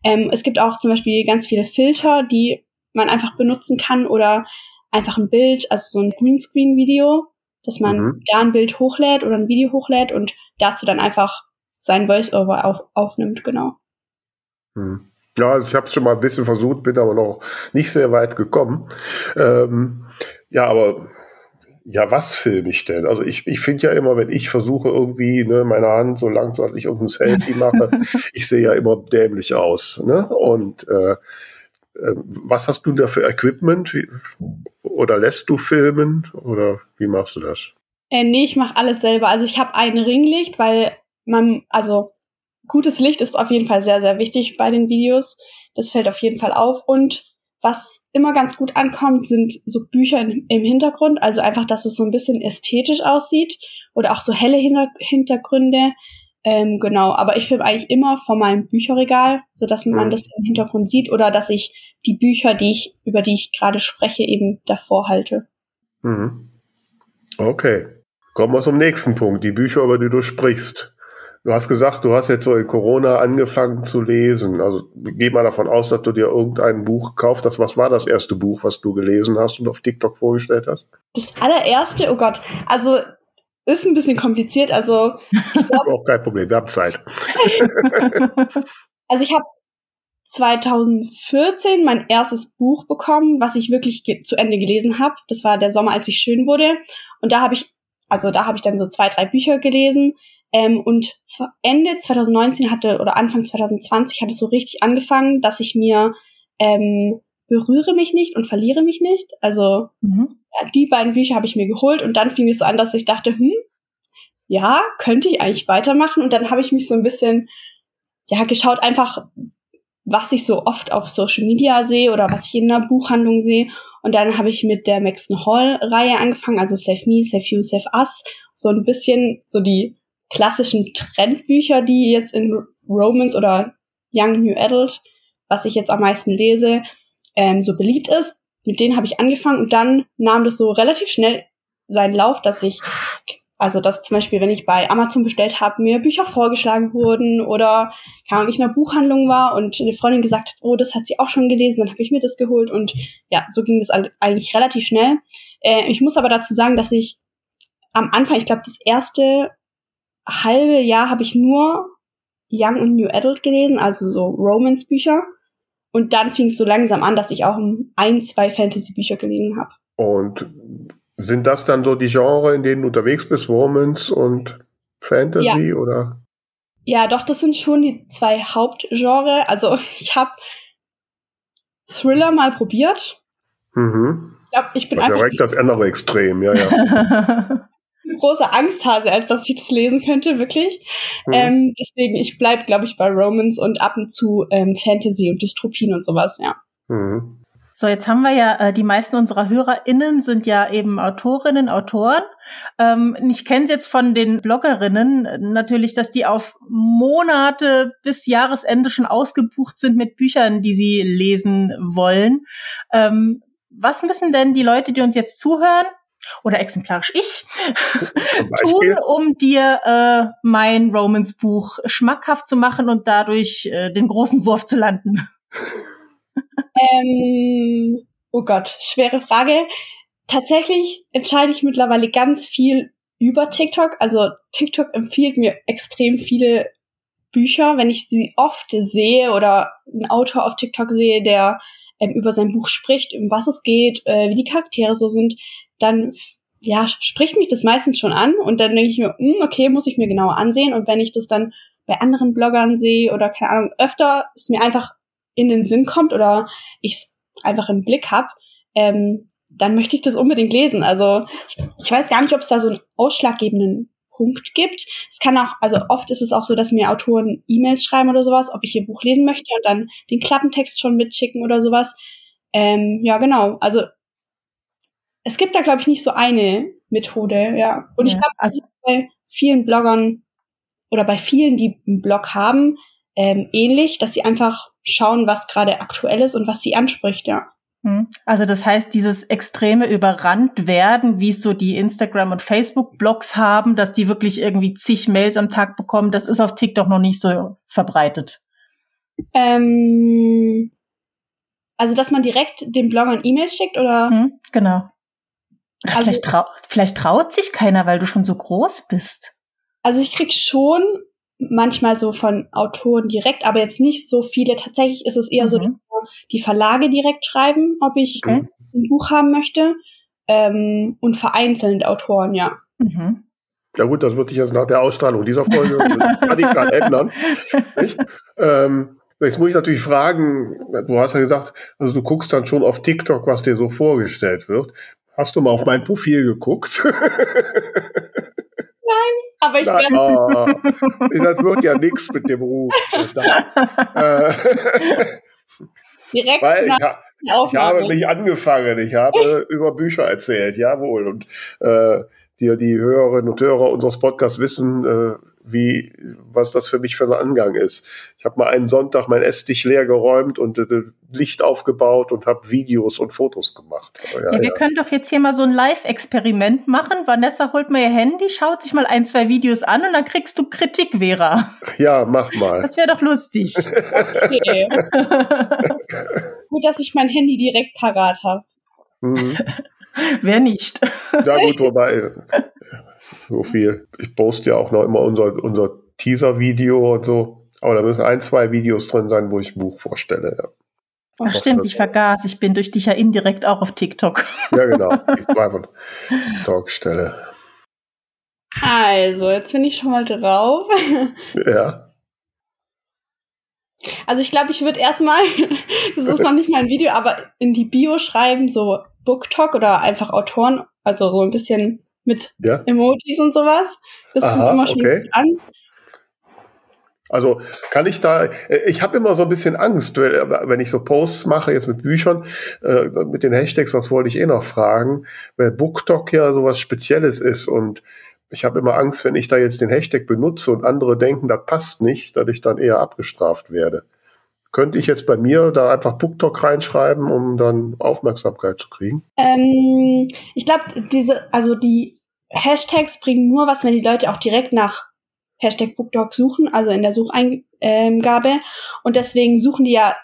Speaker 4: Ähm, es gibt auch zum Beispiel ganz viele Filter, die man einfach benutzen kann oder einfach ein Bild, also so ein Greenscreen-Video dass man
Speaker 2: Mhm.
Speaker 4: da ein Bild hochlädt oder ein Video hochlädt und dazu dann einfach sein Voice-Over auf, aufnimmt, genau.
Speaker 2: Hm. Ja, also ich habe es schon mal ein bisschen versucht, bin aber noch nicht sehr weit gekommen. Ähm, ja, aber ja, was filme ich denn? Also ich, ich finde ja immer, wenn ich versuche irgendwie ne, meine Hand so langsam ich irgendein Selfie mache, ich sehe ja immer dämlich aus. Ne? Und äh, was hast du da für Equipment? Oder lässt du filmen? Oder wie machst du das?
Speaker 4: Äh, nee, ich mache alles selber. Also ich habe ein Ringlicht, weil man, also gutes Licht ist auf jeden Fall sehr, sehr wichtig bei den Videos. Das fällt auf jeden Fall auf. Und was immer ganz gut ankommt, sind so Bücher in, im Hintergrund. Also einfach, dass es so ein bisschen ästhetisch aussieht oder auch so helle Hinter Hintergründe. Ähm, genau, aber ich filme eigentlich immer vor meinem Bücherregal, so dass man das im Hintergrund sieht oder dass ich die Bücher, die ich, über die ich gerade spreche, eben davor halte.
Speaker 2: Mhm. Okay. Kommen wir zum nächsten Punkt, die Bücher, über die du sprichst. Du hast gesagt, du hast jetzt so in Corona angefangen zu lesen. Also geh mal davon aus, dass du dir irgendein Buch gekauft hast. Was war das erste Buch, was du gelesen hast und auf TikTok vorgestellt hast?
Speaker 4: Das allererste, oh Gott, also ist ein bisschen kompliziert. Also ich glaube,
Speaker 2: Auch kein Problem, wir haben Zeit.
Speaker 4: also ich habe 2014 mein erstes Buch bekommen, was ich wirklich zu Ende gelesen habe. Das war der Sommer, als ich schön wurde. Und da habe ich, also da habe ich dann so zwei, drei Bücher gelesen. Ähm, und Ende 2019 hatte oder Anfang 2020 hat es so richtig angefangen, dass ich mir ähm, berühre mich nicht und verliere mich nicht. Also
Speaker 1: Mhm.
Speaker 4: ja, die beiden Bücher habe ich mir geholt und dann fing es so an, dass ich dachte, hm, ja, könnte ich eigentlich weitermachen. Und dann habe ich mich so ein bisschen, ja, geschaut einfach, was ich so oft auf Social Media sehe oder was ich in einer Buchhandlung sehe. Und dann habe ich mit der Maxton Hall-Reihe angefangen, also Save Me, Save You, Save Us. So ein bisschen so die klassischen Trendbücher, die jetzt in Romance oder Young New Adult, was ich jetzt am meisten lese, ähm, so beliebt ist. Mit denen habe ich angefangen und dann nahm das so relativ schnell seinen Lauf, dass ich, also dass zum Beispiel, wenn ich bei Amazon bestellt habe, mir Bücher vorgeschlagen wurden oder keine Ahnung, ich in einer Buchhandlung war und eine Freundin gesagt hat, oh, das hat sie auch schon gelesen, dann habe ich mir das geholt und ja, so ging das eigentlich relativ schnell. Äh, ich muss aber dazu sagen, dass ich am Anfang, ich glaube, das erste halbe Jahr habe ich nur Young und New Adult gelesen, also so Romance-Bücher. Und dann fing es so langsam an, dass ich auch ein, zwei Fantasy-Bücher gelesen habe.
Speaker 2: Und sind das dann so die Genre, in denen du unterwegs bist, Romance und Fantasy oder?
Speaker 4: Ja, doch, das sind schon die zwei Hauptgenre. Also ich habe Thriller mal probiert.
Speaker 2: Mhm.
Speaker 4: Ich glaube, ich bin
Speaker 2: War
Speaker 4: einfach
Speaker 2: direkt das andere Extrem, ja, ja.
Speaker 4: ein großer Angsthase, als dass ich das lesen könnte, wirklich.
Speaker 2: Mhm.
Speaker 4: Ähm, deswegen, ich bleib, glaube ich, bei Romans und ab und zu ähm, Fantasy und Dystopien und sowas, ja.
Speaker 2: Mhm.
Speaker 1: So, jetzt haben wir ja, äh, die meisten unserer HörerInnen sind ja eben Autorinnen, Autoren. Ähm, ich kenne es jetzt von den Bloggerinnen natürlich, dass die auf Monate bis Jahresende schon ausgebucht sind mit Büchern, die sie lesen wollen. Ähm, was müssen denn die Leute, die uns jetzt zuhören, oder exemplarisch ich, tun, um dir äh, mein Romance-Buch schmackhaft zu machen und dadurch äh, den großen Wurf zu landen?
Speaker 4: Ähm, oh Gott, schwere Frage. Tatsächlich entscheide ich mittlerweile ganz viel über TikTok. Also TikTok empfiehlt mir extrem viele Bücher, wenn ich sie oft sehe oder einen Autor auf TikTok sehe, der ähm, über sein Buch spricht, um was es geht, äh, wie die Charaktere so sind, dann ja, spricht mich das meistens schon an und dann denke ich mir, hm, okay, muss ich mir genauer ansehen und wenn ich das dann bei anderen Bloggern sehe oder keine Ahnung, öfter ist mir einfach in den Sinn kommt oder ich es einfach im Blick habe, ähm, dann möchte ich das unbedingt lesen. Also ich, ich weiß gar nicht, ob es da so einen ausschlaggebenden Punkt gibt. Es kann auch, also oft ist es auch so, dass mir Autoren E-Mails schreiben oder sowas, ob ich ihr Buch lesen möchte und dann den Klappentext schon mitschicken oder sowas. Ähm, ja, genau. Also es gibt da, glaube ich, nicht so eine Methode, ja. Und ich
Speaker 1: Ja,
Speaker 4: glaube,
Speaker 1: also-
Speaker 4: bei vielen Bloggern oder bei vielen, die einen Blog haben, ähm, ähnlich, dass sie einfach schauen, was gerade aktuell ist und was sie anspricht, ja.
Speaker 1: Hm. Also das heißt, dieses extreme überrannt werden, wie es so die Instagram- und Facebook-Blogs haben, dass die wirklich irgendwie zig Mails am Tag bekommen, das ist auf TikTok noch nicht so verbreitet.
Speaker 4: Ähm, also, dass man direkt den Bloggern E-Mails schickt oder?
Speaker 1: Hm? Genau. Also, vielleicht, trau vielleicht traut sich keiner, weil du schon so groß bist.
Speaker 4: Also ich krieg schon manchmal so von Autoren direkt, aber jetzt nicht so viele. Tatsächlich ist es eher mhm. so, dass die Verlage direkt schreiben, ob ich okay. ein Buch haben möchte. Ähm, und vereinzelt Autoren, ja. Mhm.
Speaker 2: Ja gut, das wird sich jetzt nach der Ausstrahlung dieser Folge radikal ändern. Echt? Ähm, jetzt muss ich natürlich fragen, du hast ja gesagt, also du guckst dann schon auf TikTok, was dir so vorgestellt wird. Hast du mal auf mein Profil geguckt?
Speaker 4: Nein, aber ich Na,
Speaker 2: oh, Das wird ja nichts mit dem Ruf.
Speaker 4: äh, Direkt
Speaker 2: Weil nach ich, ich habe nicht angefangen, ich habe über Bücher erzählt, jawohl. Und äh, die, die Hörerinnen und Hörer unseres Podcasts wissen, äh, wie, was das für mich für ein Angang ist. Ich habe mal einen Sonntag mein Esstisch leer geräumt und äh, Licht aufgebaut und habe Videos und Fotos gemacht.
Speaker 1: Ja, ja, wir ja. können doch jetzt hier mal so ein Live-Experiment machen. Vanessa holt mal ihr Handy, schaut sich mal ein, zwei Videos an und dann kriegst du Kritik, Vera.
Speaker 2: Ja, mach mal.
Speaker 1: Das wäre doch lustig. Okay.
Speaker 4: Gut, dass ich mein Handy direkt parat habe. Mhm.
Speaker 1: Wer nicht?
Speaker 2: Ja, gut, wobei, so viel. Ich poste ja auch noch immer unser, unser Teaser-Video und so. Aber da müssen ein, zwei Videos drin sein, wo ich ein Buch vorstelle. Ja.
Speaker 1: Ach, stimmt, ich vergaß. Ich bin durch dich ja indirekt auch auf TikTok.
Speaker 2: Ja, genau. Ich war von Talkstelle.
Speaker 4: Also, jetzt bin ich schon mal drauf.
Speaker 2: Ja.
Speaker 4: Also ich glaube, ich würde erstmal, das ist noch nicht mal ein Video, aber in die Bio schreiben, so BookTok oder einfach Autoren, also so ein bisschen mit ja. Emojis und sowas. Das Aha, kommt immer schon okay. an.
Speaker 2: Also kann ich da, äh, ich habe immer so ein bisschen Angst, wenn ich so Posts mache, jetzt mit Büchern, äh, mit den Hashtags, das wollte ich eh noch fragen, weil BookTok ja sowas Spezielles ist und ich habe immer Angst, wenn ich da jetzt den Hashtag benutze und andere denken, das passt nicht, dass ich dann eher abgestraft werde. Könnte ich jetzt bei mir da einfach BookTok reinschreiben, um dann Aufmerksamkeit zu kriegen?
Speaker 4: Ähm, ich glaube, diese, also die Hashtags bringen nur was, wenn die Leute auch direkt nach Hashtag BookTok suchen, also in der Sucheingabe. Und deswegen suchen die ja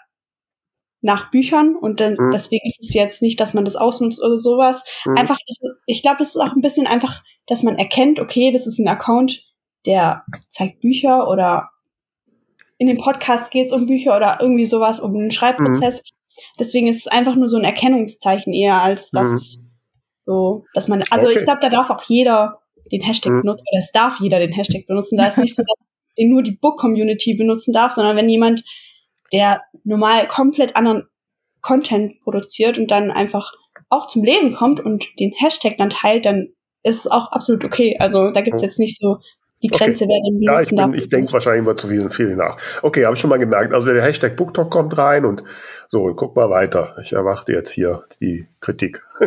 Speaker 4: nach Büchern und dann, mhm. deswegen ist es jetzt nicht, dass man das ausnutzt oder sowas. Mhm. Einfach, ich glaube, es ist auch ein bisschen einfach, dass man erkennt, okay, das ist ein Account, der zeigt Bücher oder in dem Podcast geht es um Bücher oder irgendwie sowas, um den Schreibprozess. Mhm. Deswegen ist es einfach nur so ein Erkennungszeichen eher, als dass mhm. es so, dass man, also okay. ich glaube, da darf auch jeder den Hashtag mhm. benutzen, oder es darf jeder den Hashtag benutzen. Da ist nicht so, dass den nur die Book-Community benutzen darf, sondern wenn jemand, der normal komplett anderen Content produziert und dann einfach auch zum Lesen kommt und den Hashtag dann teilt, dann ist es auch absolut okay. Also da gibt's mhm. jetzt nicht so die Grenze, okay. wer den
Speaker 2: Ja, ich, bin, ich denke wahrscheinlich immer zu viel, viel nach. Okay, habe ich schon mal gemerkt. Also der Hashtag BookTalk kommt rein und so, und guck mal weiter. Ich erwarte jetzt hier die Kritik.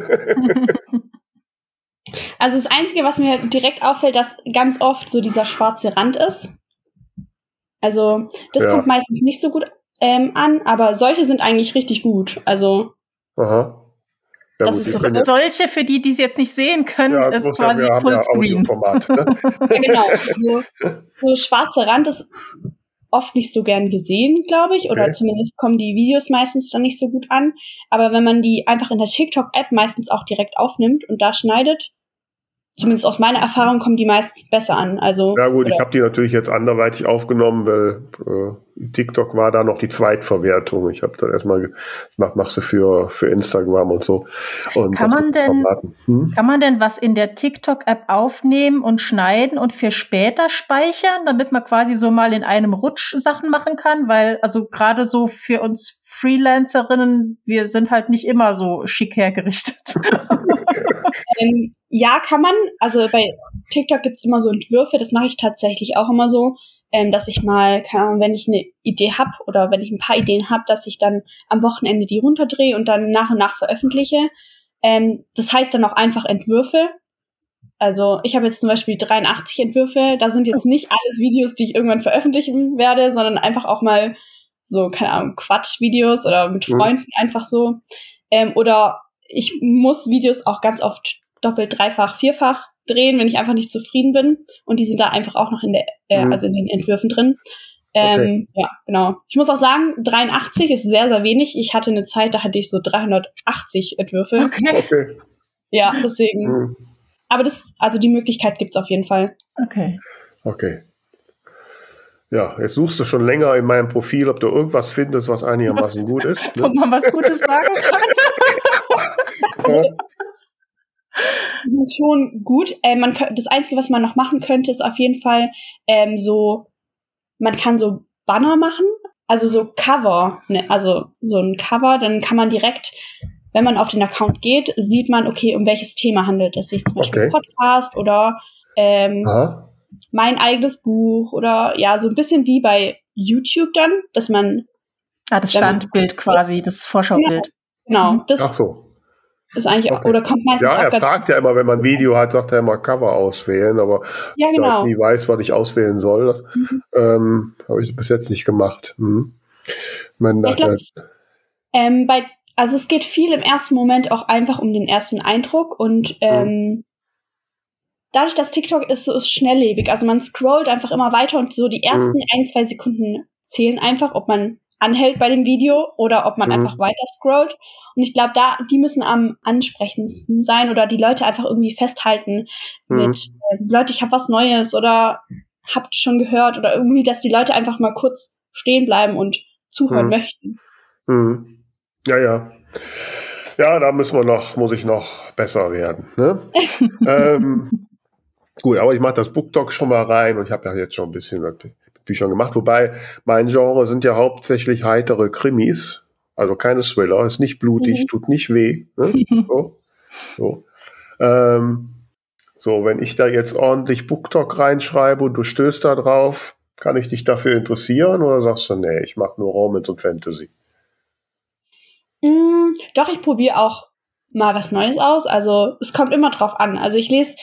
Speaker 4: also das Einzige, was mir direkt auffällt, dass ganz oft so dieser schwarze Rand ist. Also das ja. kommt meistens nicht so gut ähm, an, aber solche sind eigentlich richtig gut. Also
Speaker 2: Aha.
Speaker 1: Ja, das gut, ist so solche, für die, die es jetzt nicht sehen können, ja, ist quasi ja, Fullscreen.
Speaker 2: Ne?
Speaker 4: ja, genau. So, so schwarzer Rand ist oft nicht so gern gesehen, glaube ich, oder okay. zumindest kommen die Videos meistens dann nicht so gut an. Aber wenn man die einfach in der TikTok-App meistens auch direkt aufnimmt und da schneidet, zumindest aus meiner Erfahrung kommen die meistens besser an. Also
Speaker 2: ja gut, ich habe die natürlich jetzt anderweitig aufgenommen, weil äh, TikTok war da noch die Zweitverwertung. Ich habe dann erstmal gemacht, machst du für, für Instagram und so. Und
Speaker 1: kann man denn, hm? kann man denn was in der TikTok-App aufnehmen und schneiden und für später speichern, damit man quasi so mal in einem Rutsch Sachen machen kann? Weil, also gerade so für uns Freelancerinnen, wir sind halt nicht immer so schick hergerichtet.
Speaker 4: ähm, ja, kann man. Also bei TikTok gibt's immer so Entwürfe, das mache ich tatsächlich auch immer so ähm, dass ich mal, keine Ahnung, wenn ich eine Idee hab oder wenn ich ein paar Ideen hab, dass ich dann am Wochenende die runterdrehe und dann nach und nach veröffentliche. Ähm, das heißt dann auch einfach Entwürfe. Also ich habe jetzt zum Beispiel 83 Entwürfe. Da sind jetzt nicht alles Videos, die ich irgendwann veröffentlichen werde, sondern einfach auch mal so, keine Ahnung, Quatschvideos oder mit mhm. Freunden mhm. einfach so. Ähm, oder ich muss Videos auch ganz oft doppelt, dreifach, vierfach drehen, wenn ich einfach nicht zufrieden bin. Und die sind da einfach auch noch in der, äh, mhm. also in den Entwürfen drin. Ähm, okay. Ja, genau. Ich muss auch sagen, 83 ist sehr, sehr wenig. Ich hatte eine Zeit, da hatte ich so 380 Entwürfe.
Speaker 1: Okay. okay.
Speaker 4: Ja, deswegen.
Speaker 2: Hm.
Speaker 4: Aber das, also die Möglichkeit gibt's auf jeden Fall.
Speaker 1: Okay.
Speaker 2: Okay. Ja, jetzt suchst du schon länger in meinem Profil, ob du irgendwas findest, was einigermaßen gut ist.
Speaker 1: Ob
Speaker 2: Ne?
Speaker 1: man was Gutes sagen kann.
Speaker 2: Ja.
Speaker 4: Schon gut. Äh, man das Einzige, was man noch machen könnte, ist auf jeden Fall ähm, so, man kann so Banner machen, also so Cover, ne, also so ein Cover, dann kann man direkt, wenn man auf den Account geht, sieht man, okay, um welches Thema handelt es sich, zum Beispiel
Speaker 2: Okay.
Speaker 4: Podcast oder ähm,
Speaker 2: Aha.
Speaker 4: Mein eigenes Buch oder ja, so ein bisschen wie bei YouTube dann, dass man,
Speaker 1: Ah, das
Speaker 4: Wenn man-
Speaker 1: Standbild quasi, das Vorschaubild.
Speaker 4: genau,
Speaker 1: Mhm.
Speaker 4: das
Speaker 2: Ach so.
Speaker 4: ist eigentlich,
Speaker 2: okay.
Speaker 4: oder kommt meistens
Speaker 2: Ja,
Speaker 4: auch
Speaker 2: er
Speaker 4: ganz,
Speaker 2: fragt ja immer, wenn man ein Video hat, sagt er immer Cover auswählen, aber
Speaker 4: ja
Speaker 2: da
Speaker 4: genau.
Speaker 2: ich nie weiß, was ich auswählen soll, ähm, habe ich bis jetzt nicht gemacht. Hm. Ich meine,
Speaker 4: Ich glaub,
Speaker 2: äh,
Speaker 4: Ähm, bei, also es geht viel im ersten Moment auch einfach um den ersten Eindruck und ähm, dadurch, dass TikTok ist, so ist schnelllebig. Also man scrollt einfach immer weiter und so die ersten ein, zwei Sekunden zählen einfach, ob man anhält bei dem Video oder ob man
Speaker 2: Mhm.
Speaker 4: einfach weiter scrollt. Und ich glaube, da, die müssen am ansprechendsten sein oder die Leute einfach irgendwie festhalten
Speaker 2: Mhm.
Speaker 4: mit, äh, Leute, ich habe was Neues oder habt schon gehört oder irgendwie, dass die Leute einfach mal kurz stehen bleiben und zuhören
Speaker 2: Mhm.
Speaker 4: möchten.
Speaker 2: hm. ja, ja. Ja, da müssen wir noch, muss ich noch besser werden. Ne? ähm, gut, aber ich mache das BookTok schon mal rein und ich habe ja jetzt schon ein bisschen mit Büchern gemacht, wobei mein Genre sind ja hauptsächlich heitere Krimis, also keine Thriller, ist nicht blutig,
Speaker 4: Mhm.
Speaker 2: tut nicht weh. Ne? So. So. Ähm, so, wenn ich da jetzt ordentlich BookTok reinschreibe und du stößt da drauf, kann ich dich dafür interessieren oder sagst du, nee, ich mache nur Romance und Fantasy?
Speaker 4: Mm, doch, ich probiere auch mal was Neues aus. Also es kommt immer drauf an. Also ich lese,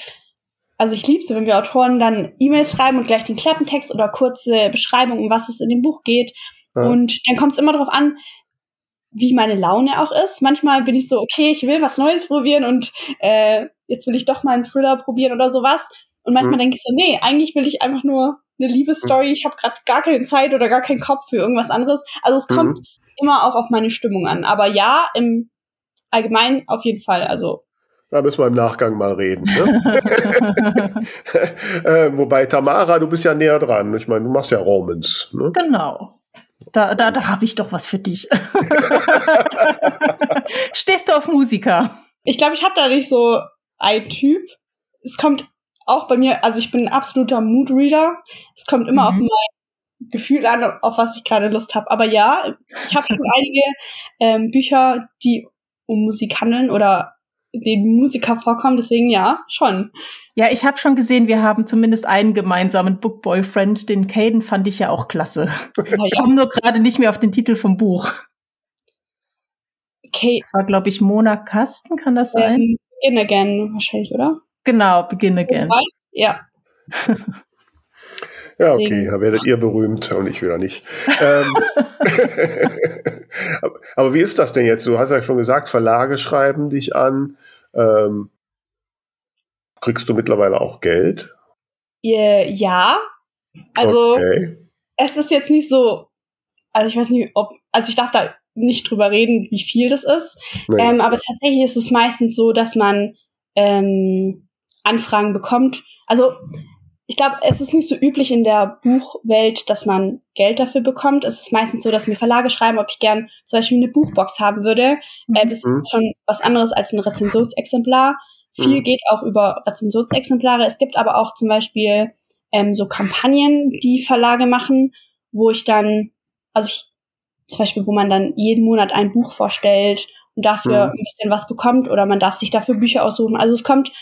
Speaker 4: also ich lieb's, wenn wir Autoren dann E-Mails schreiben und gleich den Klappentext oder kurze Beschreibung, um was es in dem Buch geht.
Speaker 2: Ja.
Speaker 4: Und dann kommt es immer drauf an, wie meine Laune auch ist. Manchmal bin ich so, okay, ich will was Neues probieren und äh, jetzt will ich doch mal einen Thriller probieren oder sowas. Und manchmal
Speaker 2: Mhm.
Speaker 4: denke ich so, nee, eigentlich will ich einfach nur eine Liebesstory. Ich habe gerade gar keine Zeit oder gar keinen Kopf für irgendwas anderes. Also es kommt
Speaker 2: Mhm.
Speaker 4: immer auch auf meine Stimmung an. Aber ja, im Allgemeinen auf jeden Fall. Also
Speaker 2: Da müssen wir im Nachgang mal reden. Ne? äh, wobei, Tamara, du bist ja näher dran. Ich meine, du machst ja Romans. Ne?
Speaker 1: genau. Da, da, da habe ich doch was für dich. Stehst du auf Musiker?
Speaker 4: ich glaube, ich habe da nicht so ein Typ. Es kommt auch bei mir, also ich bin ein absoluter Moodreader. Es kommt immer auf
Speaker 1: Mhm.
Speaker 4: mein Gefühl an, auf was ich gerade Lust habe. Aber ja, ich habe schon einige ähm, Bücher, die um Musik handeln oder denen Musiker vorkommen. Deswegen ja, schon.
Speaker 1: Ja, ich habe schon gesehen, wir haben zumindest einen gemeinsamen Bookboyfriend. Den Caden fand ich ja auch klasse. Ich
Speaker 4: ja,
Speaker 1: komme nur gerade nicht mehr auf den Titel vom Buch.
Speaker 4: okay.
Speaker 1: Das war, glaube ich, Mona Kasten, kann das sein?
Speaker 4: Ähm, Begin Again wahrscheinlich, oder?
Speaker 1: Genau, Begin Again.
Speaker 4: Ja.
Speaker 2: Ja, okay, da werdet ihr berühmt und ich wieder nicht. ähm, aber- aber wie ist das denn jetzt? Du hast ja schon gesagt, Verlage schreiben dich an. Ähm, kriegst du mittlerweile auch Geld?
Speaker 4: Äh, ja. Also
Speaker 2: okay.
Speaker 4: es ist jetzt nicht so, also ich weiß nicht, ob, also ich darf da nicht drüber reden, wie viel das ist.
Speaker 2: Nee.
Speaker 4: Ähm, aber tatsächlich ist es meistens so, dass man ähm, Anfragen bekommt. Also ich glaube, es ist nicht so üblich in der Buchwelt, dass man Geld dafür bekommt. Es ist meistens so, dass mir Verlage schreiben, ob ich gern zum Beispiel eine Buchbox haben würde. Äh, das
Speaker 2: Mhm.
Speaker 4: ist schon was anderes als ein Rezensionsexemplar. Viel
Speaker 2: Mhm.
Speaker 4: geht auch über Rezensionsexemplare. Es gibt aber auch zum Beispiel ähm, so Kampagnen, die Verlage machen, wo ich dann, also ich, zum Beispiel, wo man dann jeden Monat ein Buch vorstellt und dafür
Speaker 2: Mhm.
Speaker 4: ein bisschen was bekommt oder man darf sich dafür Bücher aussuchen. Also es kommt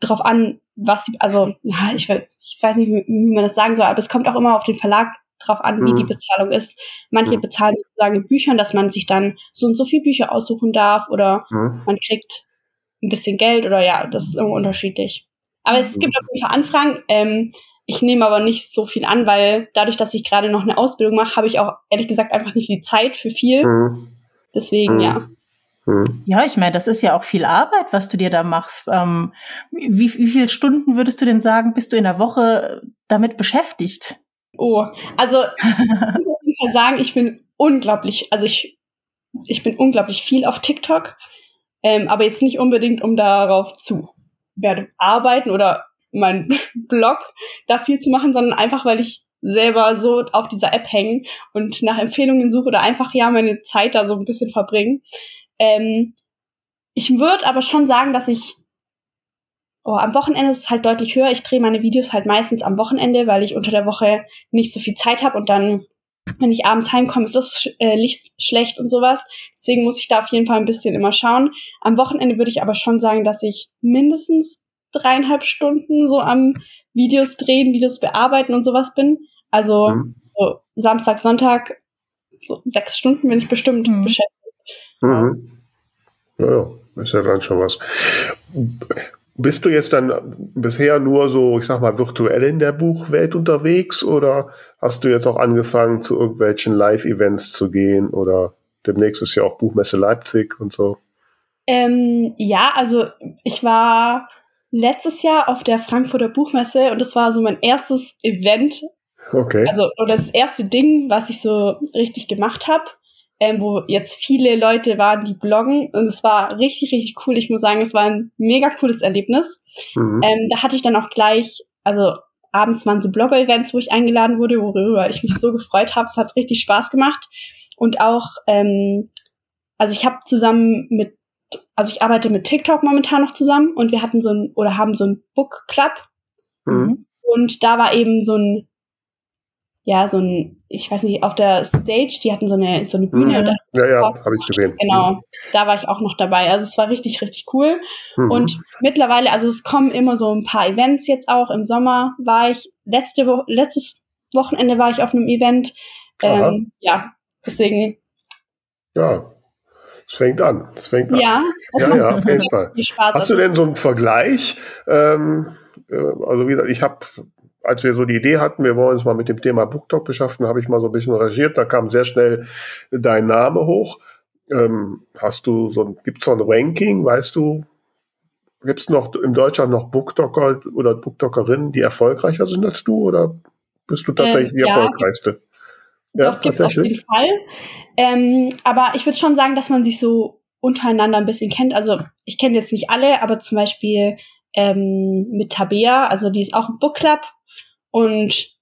Speaker 4: drauf an, was, sie- also ja, ich, ich weiß nicht, wie, wie man das sagen soll, aber es kommt auch immer auf den Verlag drauf an, wie
Speaker 2: Mhm.
Speaker 4: die Bezahlung ist. Manche
Speaker 2: Mhm.
Speaker 4: bezahlen sozusagen in Büchern, dass man sich dann so und so viel Bücher aussuchen darf oder
Speaker 2: Hm?
Speaker 4: man kriegt ein bisschen Geld oder ja, das ist immer unterschiedlich. Aber es
Speaker 2: Mhm.
Speaker 4: gibt auf jeden Fall Anfragen. Ähm, ich nehme aber nicht so viel an, weil dadurch, dass ich gerade noch eine Ausbildung mache, habe ich auch ehrlich gesagt einfach nicht die Zeit für viel.
Speaker 2: Hm?
Speaker 4: Deswegen
Speaker 2: Mhm.
Speaker 4: ja.
Speaker 2: Hm?
Speaker 1: Ja, ich meine, das ist ja auch viel Arbeit, was du dir da machst. Ähm, wie, wie viele Stunden würdest du denn sagen, bist du in der Woche damit beschäftigt?
Speaker 4: Oh, also ich muss auf jeden Fall sagen, ich bin unglaublich, also ich, ich bin unglaublich viel auf TikTok. ähm, aber jetzt nicht unbedingt, um darauf zu werde arbeiten oder mein Blog da viel zu machen, sondern einfach, weil ich selber so auf dieser App hänge und nach Empfehlungen suche oder einfach ja meine Zeit da so ein bisschen verbringen. Ähm, ich würde aber schon sagen, dass ich oh, am Wochenende ist es halt deutlich höher. Ich drehe meine Videos halt meistens am Wochenende, weil ich unter der Woche nicht so viel Zeit habe und dann, wenn ich abends heimkomme, ist das äh, Licht schlecht und sowas. Deswegen muss ich da auf jeden Fall ein bisschen immer schauen. Am Wochenende würde ich aber schon sagen, dass ich mindestens dreieinhalb Stunden so am Videos drehen, Videos bearbeiten und sowas bin. Also mhm. so Samstag, Sonntag, so sechs Stunden bin ich bestimmt mhm. beschäftigt.
Speaker 2: Mhm. Ja, ja, ist ja dann schon was. Bist du jetzt dann bisher nur so, ich sag mal, virtuell in der Buchwelt unterwegs oder hast du jetzt auch angefangen, zu irgendwelchen Live-Events zu gehen oder demnächst ist ja auch Buchmesse Leipzig und so?
Speaker 4: Ähm, ja, also ich war letztes Jahr auf der Frankfurter Buchmesse und das war so mein erstes Event.
Speaker 2: Okay.
Speaker 4: Also, oder das erste Ding, was ich so richtig gemacht habe ähm, wo jetzt viele Leute waren, die bloggen. Und es war richtig, richtig cool. Ich muss sagen, es war ein mega cooles Erlebnis. Mhm. Ähm, da hatte ich dann auch gleich, also abends waren so Blogger-Events, wo ich eingeladen wurde, worüber ich mich so gefreut habe. Es hat richtig Spaß gemacht. Und auch, ähm, also ich habe zusammen mit, also ich arbeite mit TikTok momentan noch zusammen und wir hatten so ein, oder haben so ein Book Club. Mhm. Und da war eben so ein ja, so ein, ich weiß nicht, auf der Stage, die hatten so eine, so eine Bühne.
Speaker 2: Mhm. Ja, ja, habe ich gesehen.
Speaker 4: Genau, mhm. da war ich auch noch dabei. Also es war richtig, richtig cool. Mhm. Und mittlerweile, also es kommen immer so ein paar Events jetzt auch. Im Sommer war ich, letzte Wo letztes Wochenende war ich auf einem Event. Ähm, ja, deswegen.
Speaker 2: Ja, es fängt an. Es fängt an.
Speaker 4: Ja,
Speaker 2: ja, ja, auf jeden Fall. Hast du denn so einen Vergleich? Ähm, äh, also wie gesagt, ich habe als wir so die Idee hatten, wir wollen uns mal mit dem Thema BookTok beschäftigen, habe ich mal so ein bisschen reagiert. Da kam sehr schnell dein Name hoch. Ähm, hast du so ein, gibt's so ein Ranking? Weißt du, gibt es noch in Deutschland noch BookToker oder BookTokerinnen, die erfolgreicher sind als du oder bist du tatsächlich ähm, die ja, erfolgreichste?
Speaker 4: Ja, doch, tatsächlich. Auf jeden Fall. Ähm, aber ich würde schon sagen, dass man sich so untereinander ein bisschen kennt. Also ich kenne jetzt nicht alle, aber zum Beispiel ähm, mit Tabea, also die ist auch im Book Club und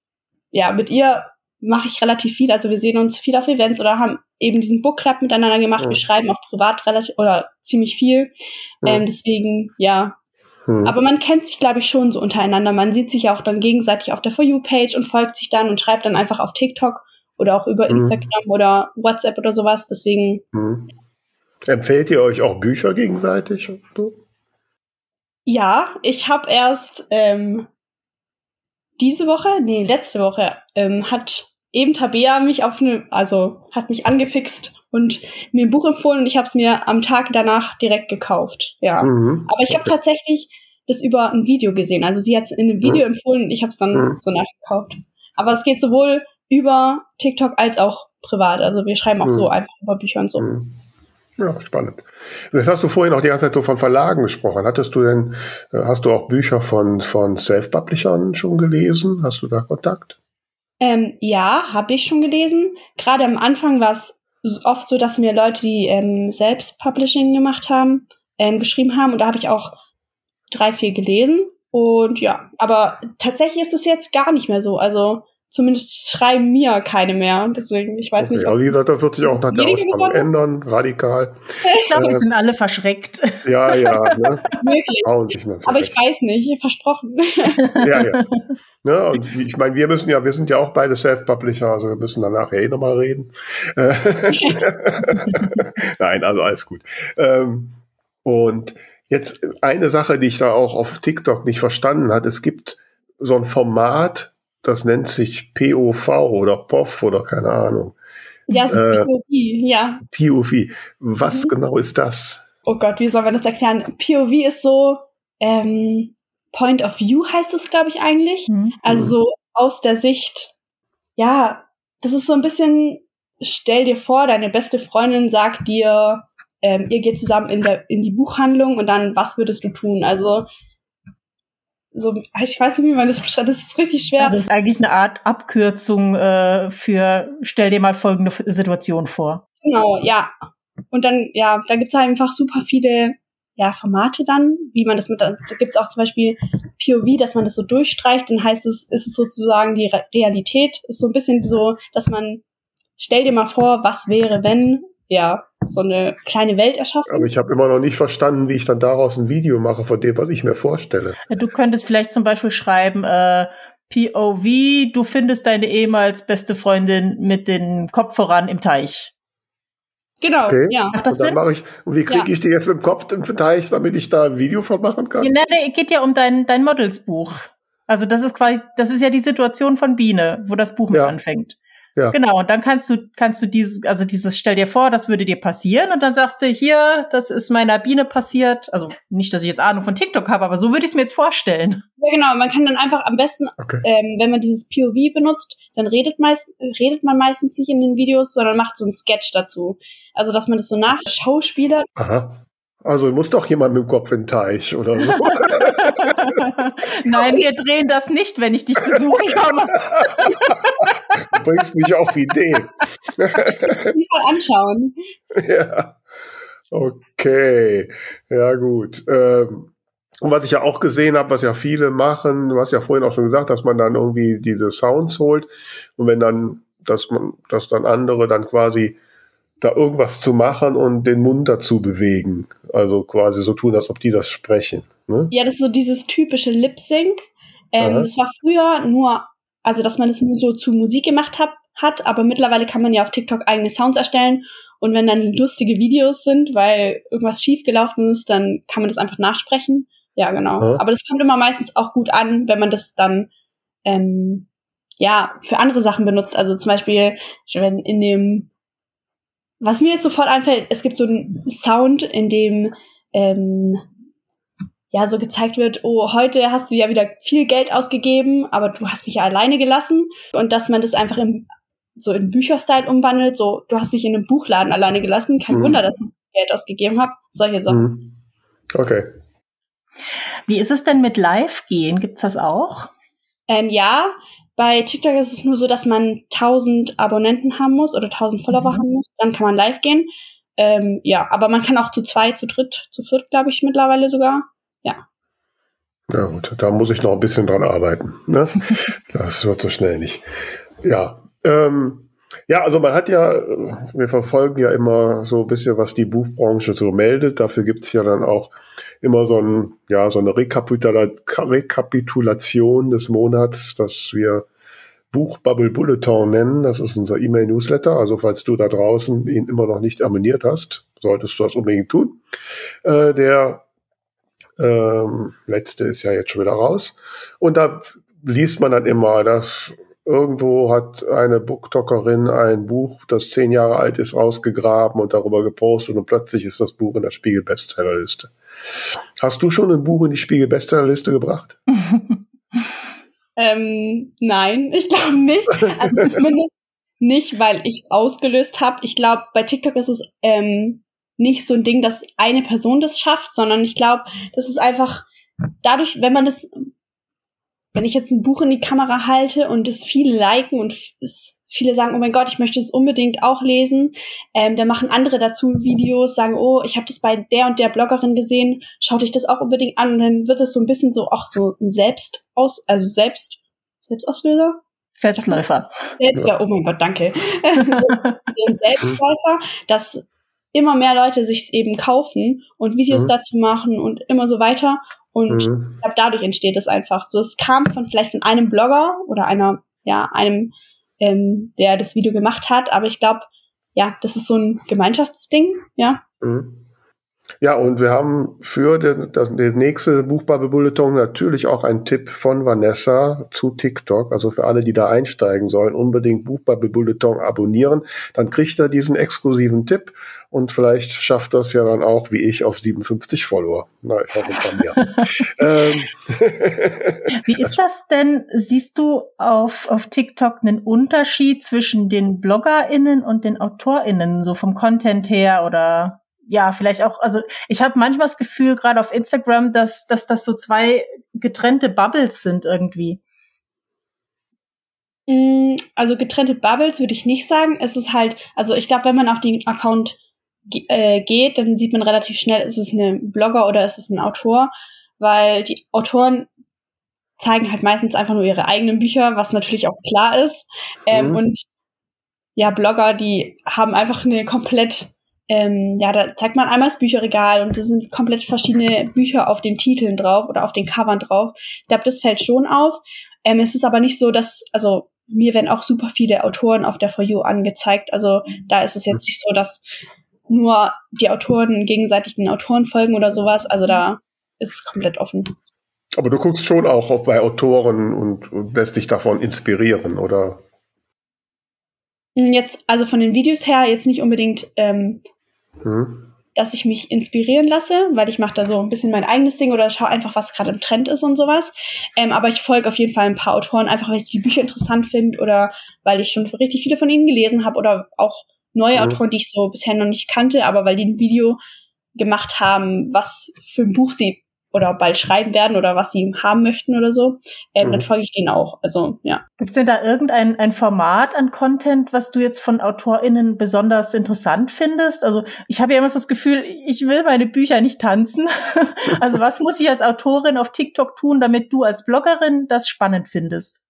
Speaker 4: ja, mit ihr mache ich relativ viel. Also wir sehen uns viel auf Events oder haben eben diesen Book Club miteinander gemacht. Ja. Wir schreiben auch privat relativ oder ziemlich viel. Ja. Ähm, deswegen, ja. Hm. Aber man kennt sich, glaube ich, schon so untereinander. Man sieht sich auch dann gegenseitig auf der For You-Page und folgt sich dann und schreibt dann einfach auf TikTok oder auch über hm. Instagram oder WhatsApp oder sowas. Deswegen.
Speaker 2: Hm. Empfehlt ihr euch auch Bücher gegenseitig?
Speaker 4: Ja, ich habe erst ähm, diese Woche, nee, letzte Woche, ähm, hat eben Tabea mich auf eine, also hat mich angefixt und mir ein Buch empfohlen und ich habe es mir am Tag danach direkt gekauft. Ja. Mhm. Aber ich habe tatsächlich das über ein Video gesehen. Also sie hat es in einem Video mhm. empfohlen und ich habe es dann mhm. so nachgekauft. Aber es geht sowohl über TikTok als auch privat. Also wir schreiben auch so mhm. einfach über Bücher und so.
Speaker 2: Ja, spannend. Jetzt hast du vorhin auch die ganze Zeit so von Verlagen gesprochen. Hattest du denn, äh, hast du auch Bücher von, von Self-Publishern schon gelesen? Hast du da Kontakt?
Speaker 4: Ähm, ja, habe ich schon gelesen. Gerade am Anfang war es oft so, dass mir Leute, die ähm, selbst Publishing gemacht haben, ähm, geschrieben haben. Und da habe ich auch drei, vier gelesen. Und ja, aber tatsächlich ist es jetzt gar nicht mehr so. Also zumindest schreiben mir keine mehr. Deswegen, ich weiß okay, nicht.
Speaker 2: Aber wie gesagt, das wird sich auch nach der Ausstrahlung ändern, radikal.
Speaker 1: Ich glaube, äh, die sind alle verschreckt.
Speaker 2: Ja, ja. Ne?
Speaker 4: Wirklich. Aber ich weiß nicht, versprochen.
Speaker 2: ja, ja. Ne, und ich meine, wir müssen ja, wir sind ja auch beide Self-Publisher, also wir müssen danach eh nochmal reden. Nein, also alles gut. Ähm, und jetzt eine Sache, die ich da auch auf TikTok nicht verstanden hat, es gibt so ein Format, das nennt sich POV oder POV oder keine Ahnung.
Speaker 4: Ja, so äh, POV, ja.
Speaker 2: POV. Was mhm. genau ist das?
Speaker 4: Oh Gott, wie soll man das erklären? POV ist so, ähm, Point of View heißt es, glaube ich, eigentlich. Mhm. Also so aus der Sicht, ja, das ist so ein bisschen, stell dir vor, deine beste Freundin sagt dir, ähm, ihr geht zusammen in, der, in die Buchhandlung und dann, was würdest du tun? Also so, ich weiß nicht, wie man das beschreibt, das ist richtig schwer.
Speaker 1: Also es ist eigentlich eine Art Abkürzung äh, für stell dir mal folgende Situation vor.
Speaker 4: Genau, ja. und dann, ja, da gibt's einfach super viele ja, Formate dann, wie man das mit, da gibt's auch zum Beispiel POV, dass man das so durchstreicht, dann heißt es, ist es sozusagen die Re Realität, ist so ein bisschen so, dass man, stell dir mal vor, was wäre, wenn, ja, so eine kleine Welt erschaffen.
Speaker 2: Aber ich habe immer noch nicht verstanden, wie ich dann daraus ein Video mache von dem, was ich mir vorstelle.
Speaker 1: Du könntest vielleicht zum Beispiel schreiben, äh, POV, du findest deine ehemals beste Freundin mit den Kopf voran im Teich.
Speaker 4: Genau, okay. ja.
Speaker 2: Macht das und dann mache ich, und wie kriege ja. ich die jetzt mit dem Kopf im Teich, damit ich da ein Video von machen kann?
Speaker 1: Ja, nee, geht ja um dein, dein Modelsbuch. Also das ist quasi, das ist ja die Situation von Biene, wo das Buch mit ja. anfängt. Ja. Genau, und dann kannst du, kannst du dieses, also dieses, stell dir vor, das würde dir passieren und dann sagst du, hier, das ist meiner Biene passiert. Also nicht, dass ich jetzt Ahnung von TikTok habe, aber so würde ich es mir jetzt vorstellen.
Speaker 4: Ja, genau, man kann dann einfach am besten, okay. ähm, wenn man dieses POV benutzt, dann redet meist, redet man meistens nicht in den Videos, sondern macht so einen Sketch dazu. Also, dass man das so nachschauspielert.
Speaker 2: Aha. Also muss doch jemand mit dem Kopf in den Teich oder so.
Speaker 1: Nein, wir drehen das nicht, wenn ich dich besuchen komme.
Speaker 2: du bringst mich auf Ideen.
Speaker 4: Das muss mal anschauen.
Speaker 2: Ja. Okay. Ja, gut. Ähm, und was ich ja auch gesehen habe, was ja viele machen, du hast ja vorhin auch schon gesagt, dass man dann irgendwie diese Sounds holt und wenn dann, dass man, dass dann andere dann quasi da irgendwas zu machen und den Mund dazu bewegen. Also quasi so tun, als ob die das sprechen. Ne?
Speaker 4: Ja, das ist so dieses typische Lip-Sync. Ähm, das war früher nur, also dass man das nur so zu Musik gemacht hat, hat, aber mittlerweile kann man ja auf TikTok eigene Sounds erstellen und wenn dann lustige Videos sind, weil irgendwas schiefgelaufen ist, dann kann man das einfach nachsprechen. Ja, genau. Ja. Aber das kommt immer meistens auch gut an, wenn man das dann ähm, ja für andere Sachen benutzt. Also zum Beispiel, wenn in dem was mir jetzt sofort einfällt, es gibt so einen Sound, in dem ähm, ja so gezeigt wird, oh, heute hast du ja wieder viel Geld ausgegeben, aber du hast mich ja alleine gelassen. Und dass man das einfach im, so in Bücherstyle umwandelt, so, du hast mich in einem Buchladen alleine gelassen, kein mhm. Wunder, dass ich Geld ausgegeben habe. Solche Sachen. Mhm.
Speaker 2: Okay.
Speaker 1: Wie ist es denn mit Live-Gehen? Gibt's das auch?
Speaker 4: Ähm, ja, bei TikTok ist es nur so, dass man 1000 Abonnenten haben muss oder 1000 Follower mhm. haben muss. Dann kann man live gehen. Ähm, ja, aber man kann auch zu zwei, zu dritt, zu viert, glaube ich, mittlerweile sogar. Ja.
Speaker 2: Ja gut, da muss ich noch ein bisschen dran arbeiten. Ne? das wird so schnell nicht. Ja, ähm, ja, also man hat ja, wir verfolgen ja immer so ein bisschen, was die Buchbranche so meldet. Dafür gibt's ja dann auch immer so, ein, ja, so eine Rekapitula Rekapitulation des Monats, das wir Buchbubble Bulletin nennen. Das ist unser E-Mail-Newsletter. Also falls du da draußen ihn immer noch nicht abonniert hast, solltest du das unbedingt tun. Äh, der ähm, letzte ist ja jetzt schon wieder raus. Und da liest man dann immer, dass Irgendwo hat eine Booktalkerin ein Buch, das zehn Jahre alt ist, rausgegraben und darüber gepostet und plötzlich ist das Buch in der Spiegel-Bestsellerliste. Hast du schon ein Buch in die Spiegel-Bestsellerliste gebracht?
Speaker 4: ähm, nein, ich glaube nicht. Also zumindest nicht, weil ich es ausgelöst habe. Ich glaube, bei TikTok ist es ähm, nicht so ein Ding, dass eine Person das schafft, sondern ich glaube, das ist einfach dadurch, wenn man das wenn ich jetzt ein Buch in die Kamera halte und es viele liken und es viele sagen, oh mein Gott, ich möchte es unbedingt auch lesen, ähm, dann machen andere dazu Videos, sagen, oh, ich habe das bei der und der Bloggerin gesehen, schaut euch das auch unbedingt an und dann wird es so ein bisschen so auch so ein Selbst aus, also Selbst Selbstauslöser.
Speaker 1: Selbstläufer.
Speaker 4: Selbstläufer, oh mein Gott, danke. so, so ein Selbstläufer, dass immer mehr Leute sich eben kaufen und Videos mhm. dazu machen und immer so weiter. Und mhm. ich glaube, dadurch entsteht es einfach. So, es kam von vielleicht von einem Blogger oder einer, ja, einem, ähm, der das Video gemacht hat, aber ich glaube, ja, das ist so ein Gemeinschaftsding, ja. Mhm.
Speaker 2: Ja, und wir haben für das, das, das nächste Buchbubble Bulletin natürlich auch einen Tipp von Vanessa zu TikTok. Also für alle, die da einsteigen sollen, unbedingt Buchbubble Bulletin abonnieren. Dann kriegt er diesen exklusiven Tipp und vielleicht schafft das ja dann auch, wie ich, auf 57 Follower. Na, ich hoffe von mir.
Speaker 1: ähm. Wie ist das denn? Siehst du auf, auf TikTok einen Unterschied zwischen den BloggerInnen und den AutorInnen, so vom Content her oder? Ja, vielleicht auch, also ich habe manchmal das Gefühl, gerade auf Instagram, dass, dass das so zwei getrennte Bubbles sind irgendwie.
Speaker 4: Mm, also getrennte Bubbles würde ich nicht sagen. Es ist halt, also ich glaube, wenn man auf den Account äh, geht, dann sieht man relativ schnell, ist es ein Blogger oder ist es ein Autor, weil die Autoren zeigen halt meistens einfach nur ihre eigenen Bücher, was natürlich auch klar ist. Ähm, mhm. Und ja, Blogger, die haben einfach eine komplett, ähm, ja, da zeigt man einmal das Bücherregal und das sind komplett verschiedene Bücher auf den Titeln drauf oder auf den Covern drauf. Ich glaube, das fällt schon auf. Ähm, es ist aber nicht so, dass, also mir werden auch super viele Autoren auf der For You angezeigt. Also da ist es jetzt nicht so, dass nur die Autoren gegenseitig den Autoren folgen oder sowas. Also da ist es komplett offen.
Speaker 2: Aber du guckst schon auch bei Autoren und, und lässt dich davon inspirieren, oder?
Speaker 4: Jetzt, also von den Videos her, jetzt nicht unbedingt, ähm, hm. dass ich mich inspirieren lasse, weil ich mache da so ein bisschen mein eigenes Ding oder schaue einfach, was gerade im Trend ist und sowas. Ähm, aber ich folge auf jeden Fall ein paar Autoren, einfach weil ich die Bücher interessant finde oder weil ich schon richtig viele von ihnen gelesen habe oder auch neue hm. Autoren, die ich so bisher noch nicht kannte, aber weil die ein Video gemacht haben, was für ein Buch sie oder bald schreiben werden oder was sie haben möchten oder so, ähm, mhm. dann folge ich denen auch. Also ja.
Speaker 1: Gibt es denn da irgendein ein Format an Content, was du jetzt von AutorInnen besonders interessant findest? Also ich habe ja immer so das Gefühl, ich will meine Bücher nicht tanzen. also was muss ich als Autorin auf TikTok tun, damit du als Bloggerin das spannend findest?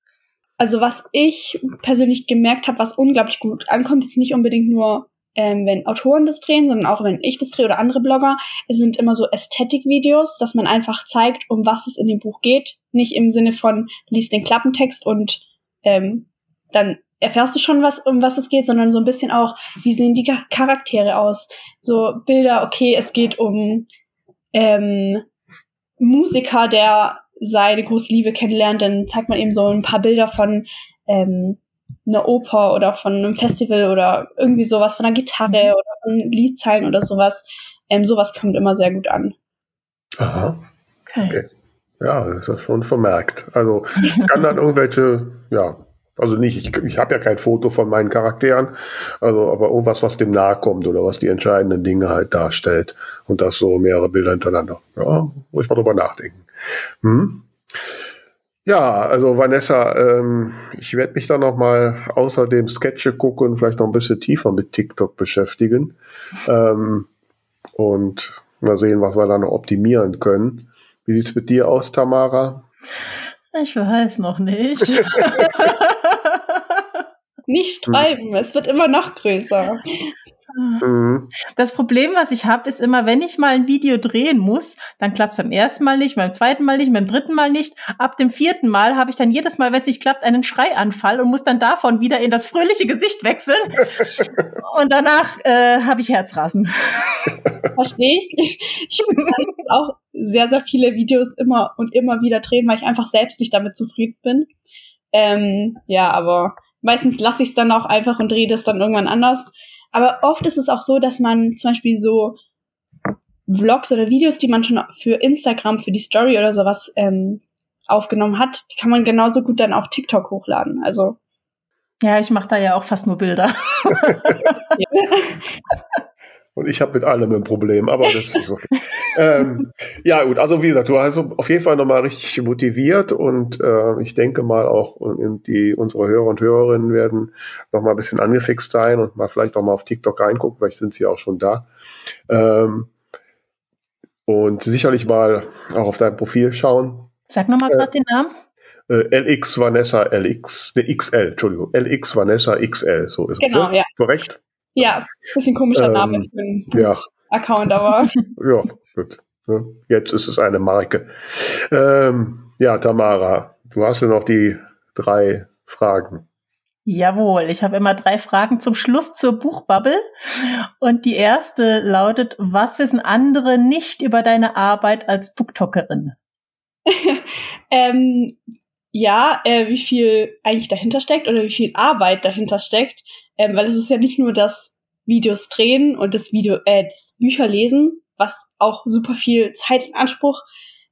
Speaker 4: Also was ich persönlich gemerkt habe, was unglaublich gut ankommt, jetzt nicht unbedingt nur ähm, wenn Autoren das drehen, sondern auch wenn ich das drehe oder andere Blogger, es sind immer so Ästhetik-Videos, dass man einfach zeigt, um was es in dem Buch geht. Nicht im Sinne von, liest den Klappentext und ähm, dann erfährst du schon, was, um was es geht, sondern so ein bisschen auch, wie sehen die Charaktere aus? So Bilder, okay, es geht um ähm, Musiker, der seine große Liebe kennenlernt, dann zeigt man eben so ein paar Bilder von ähm, einer Oper oder von einem Festival oder irgendwie sowas, von einer Gitarre mhm. oder von Liedzeilen oder sowas. Ähm, sowas kommt immer sehr gut an.
Speaker 2: Aha. Okay. okay. Ja, das ist schon vermerkt. Also ich kann dann irgendwelche, ja, also nicht, ich, ich habe ja kein Foto von meinen Charakteren, also aber irgendwas, was dem nahe kommt oder was die entscheidenden Dinge halt darstellt und das so mehrere Bilder hintereinander. Ja, muss ich mal drüber nachdenken. Hm? Ja, also Vanessa, ähm, ich werde mich dann noch mal außerdem Sketche gucken, vielleicht noch ein bisschen tiefer mit TikTok beschäftigen ähm, und mal sehen, was wir da noch optimieren können. Wie sieht's mit dir aus, Tamara?
Speaker 1: Ich weiß noch nicht.
Speaker 4: nicht schreiben, es wird immer noch größer.
Speaker 1: Mhm. Das Problem, was ich habe, ist immer, wenn ich mal ein Video drehen muss, dann klappt es beim ersten Mal nicht, beim zweiten Mal nicht, beim dritten Mal nicht. Ab dem vierten Mal habe ich dann jedes Mal, wenn es nicht klappt, einen Schreianfall und muss dann davon wieder in das fröhliche Gesicht wechseln. und danach äh, habe ich Herzrasen.
Speaker 4: Verstehe ich. Ich will auch sehr, sehr viele Videos immer und immer wieder drehen, weil ich einfach selbst nicht damit zufrieden bin. Ähm, ja, aber meistens lasse ich es dann auch einfach und drehe das dann irgendwann anders. Aber oft ist es auch so, dass man zum Beispiel so Vlogs oder Videos, die man schon für Instagram, für die Story oder sowas ähm, aufgenommen hat, die kann man genauso gut dann auf TikTok hochladen. Also
Speaker 1: ja, ich mache da ja auch fast nur Bilder.
Speaker 2: Und ich habe mit allem ein Problem, aber das ist okay. ähm, ja, gut, also wie gesagt, du hast auf jeden Fall nochmal richtig motiviert und äh, ich denke mal auch die, unsere Hörer und Hörerinnen werden nochmal ein bisschen angefixt sein und mal vielleicht auch mal auf TikTok reingucken, vielleicht sind sie auch schon da. Ähm, und sicherlich mal auch auf dein Profil schauen.
Speaker 1: Sag nochmal äh, gerade den Namen.
Speaker 2: Äh, LX Vanessa LX, ne XL, Entschuldigung, LX Vanessa XL, so ist
Speaker 4: genau,
Speaker 2: es. Genau,
Speaker 4: ja.
Speaker 2: Korrekt?
Speaker 4: Ja, bisschen komischer ähm, Name für einen ja. Account, aber.
Speaker 2: ja, gut. Jetzt ist es eine Marke. Ähm, ja, Tamara, du hast ja noch die drei Fragen.
Speaker 1: Jawohl, ich habe immer drei Fragen zum Schluss zur Buchbubble. Und die erste lautet, was wissen andere nicht über deine Arbeit als Booktokkerin?
Speaker 4: ähm, ja, äh, wie viel eigentlich dahinter steckt oder wie viel Arbeit dahinter steckt. Ähm, weil es ist ja nicht nur das Videos drehen und das Video, äh, das Bücher lesen, was auch super viel Zeit in Anspruch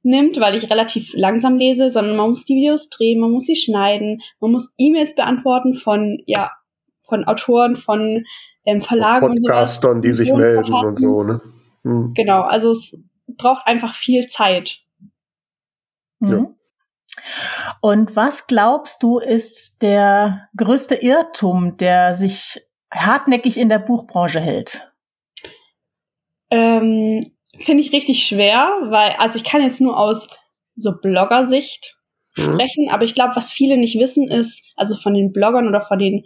Speaker 4: nimmt, weil ich relativ langsam lese, sondern man muss die Videos drehen, man muss sie schneiden, man muss E-Mails beantworten von, ja, von Autoren, von ähm, Verlagen
Speaker 2: Podcastern, und sowas, die sich melden und so, ne?
Speaker 4: Hm. Genau, also es braucht einfach viel Zeit.
Speaker 1: Mhm. Ja. Und was glaubst du, ist der größte Irrtum, der sich hartnäckig in der Buchbranche hält?
Speaker 4: Ähm, Finde ich richtig schwer, weil, also ich kann jetzt nur aus so Blogger-Sicht mhm. sprechen, aber ich glaube, was viele nicht wissen ist, also von den Bloggern oder von den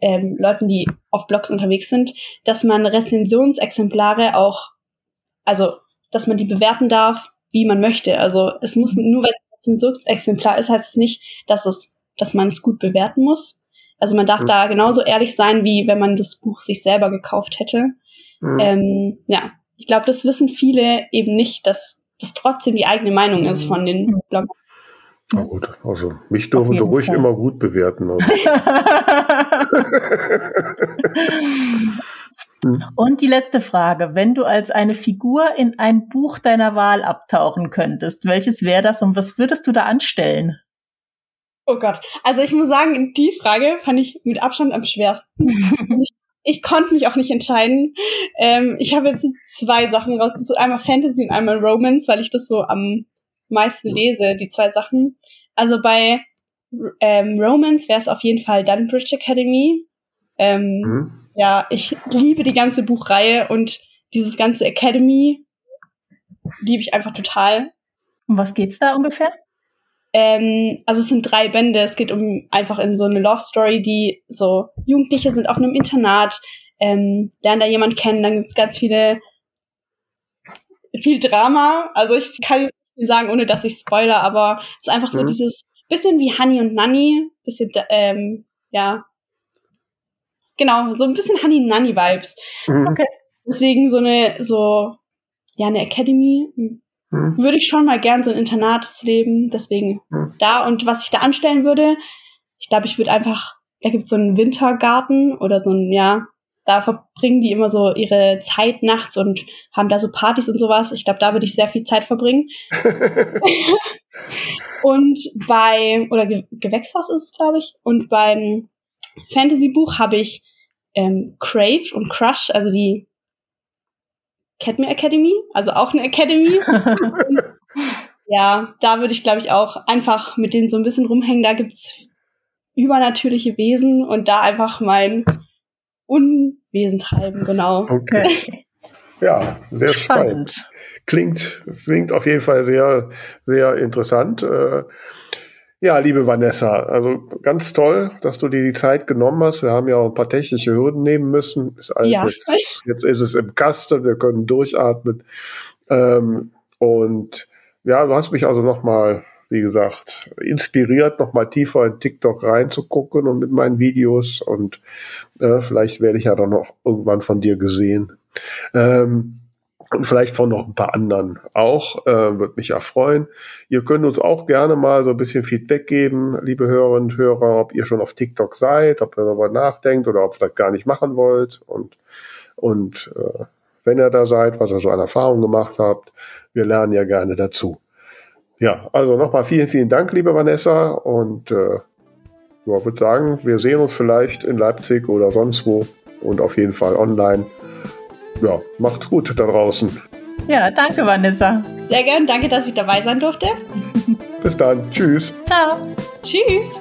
Speaker 4: ähm, Leuten, die auf Blogs unterwegs sind, dass man Rezensionsexemplare auch, also dass man die bewerten darf, wie man möchte. Also es muss nur, weil es ein Rezensionsexemplar ist, heißt es nicht, dass es, dass man es gut bewerten muss. Also man darf mhm. da genauso ehrlich sein, wie wenn man das Buch sich selber gekauft hätte. Mhm. Ähm, ja, ich glaube, das wissen viele eben nicht, dass das trotzdem die eigene Meinung ist von den mhm. Bloggern.
Speaker 2: Na gut, also mich dürfen sie ruhig Fall. immer gut bewerten. Also.
Speaker 1: Und die letzte Frage. Wenn du als eine Figur in ein Buch deiner Wahl abtauchen könntest, welches wäre das und was würdest du da anstellen?
Speaker 4: Oh Gott. Also ich muss sagen, die Frage fand ich mit Abstand am schwersten. ich, ich konnte mich auch nicht entscheiden. Ähm, ich habe jetzt zwei Sachen rausgesucht. Einmal Fantasy und einmal Romance, weil ich das so am meisten lese, die zwei Sachen. Also bei ähm, Romance wäre es auf jeden Fall Dunbridge Academy. Ähm, mhm. Ja, ich liebe die ganze Buchreihe und dieses ganze Academy liebe ich einfach total.
Speaker 1: Um was geht's da ungefähr?
Speaker 4: Ähm, also es sind drei Bände. Es geht um einfach in so eine Love Story, die so Jugendliche sind auf einem Internat, ähm, lernen da jemand kennen, dann gibt's ganz viele viel Drama. Also ich kann jetzt nicht sagen, ohne dass ich spoiler, aber es ist einfach so mhm. dieses bisschen wie Honey und Nanny, bisschen ähm, ja genau so ein bisschen Honey Nanny Vibes. Mhm. Okay. Deswegen so eine so ja eine Academy hm. Würde ich schon mal gern so ein Internatsleben, deswegen hm. da. Und was ich da anstellen würde, ich glaube, ich würde einfach, da gibt es so einen Wintergarten oder so ein, ja, da verbringen die immer so ihre Zeit nachts und haben da so Partys und sowas. Ich glaube, da würde ich sehr viel Zeit verbringen. und bei, oder Ge Gewächshaus ist es, glaube ich. Und beim Fantasy-Buch habe ich ähm, Crave und Crush, also die Cadme Academy, also auch eine Academy. ja, da würde ich, glaube ich, auch einfach mit denen so ein bisschen rumhängen. Da gibt's übernatürliche Wesen und da einfach mein Unwesen treiben, genau.
Speaker 2: Okay. Ja, sehr spannend. spannend. Klingt, klingt auf jeden Fall sehr, sehr interessant. Äh, ja, liebe Vanessa, also ganz toll, dass du dir die Zeit genommen hast. Wir haben ja auch ein paar technische Hürden nehmen müssen. Ist alles ja. jetzt, jetzt ist es im Kasten, wir können durchatmen. Ähm, und ja, du hast mich also nochmal, wie gesagt, inspiriert, nochmal tiefer in TikTok reinzugucken und mit meinen Videos. Und äh, vielleicht werde ich ja dann noch irgendwann von dir gesehen. Ähm, und vielleicht von noch ein paar anderen auch. Äh, Würde mich ja freuen. Ihr könnt uns auch gerne mal so ein bisschen Feedback geben, liebe Hörerinnen und Hörer, ob ihr schon auf TikTok seid, ob ihr darüber nachdenkt oder ob ihr das gar nicht machen wollt. Und, und äh, wenn ihr da seid, was ihr so an Erfahrung gemacht habt, wir lernen ja gerne dazu. Ja, also nochmal vielen, vielen Dank, liebe Vanessa. Und äh, ja, würde sagen, wir sehen uns vielleicht in Leipzig oder sonst wo und auf jeden Fall online ja, macht's gut da draußen.
Speaker 1: Ja, danke, Vanessa.
Speaker 4: Sehr gern, danke, dass ich dabei sein durfte.
Speaker 2: Bis dann, tschüss.
Speaker 1: Ciao.
Speaker 4: Tschüss.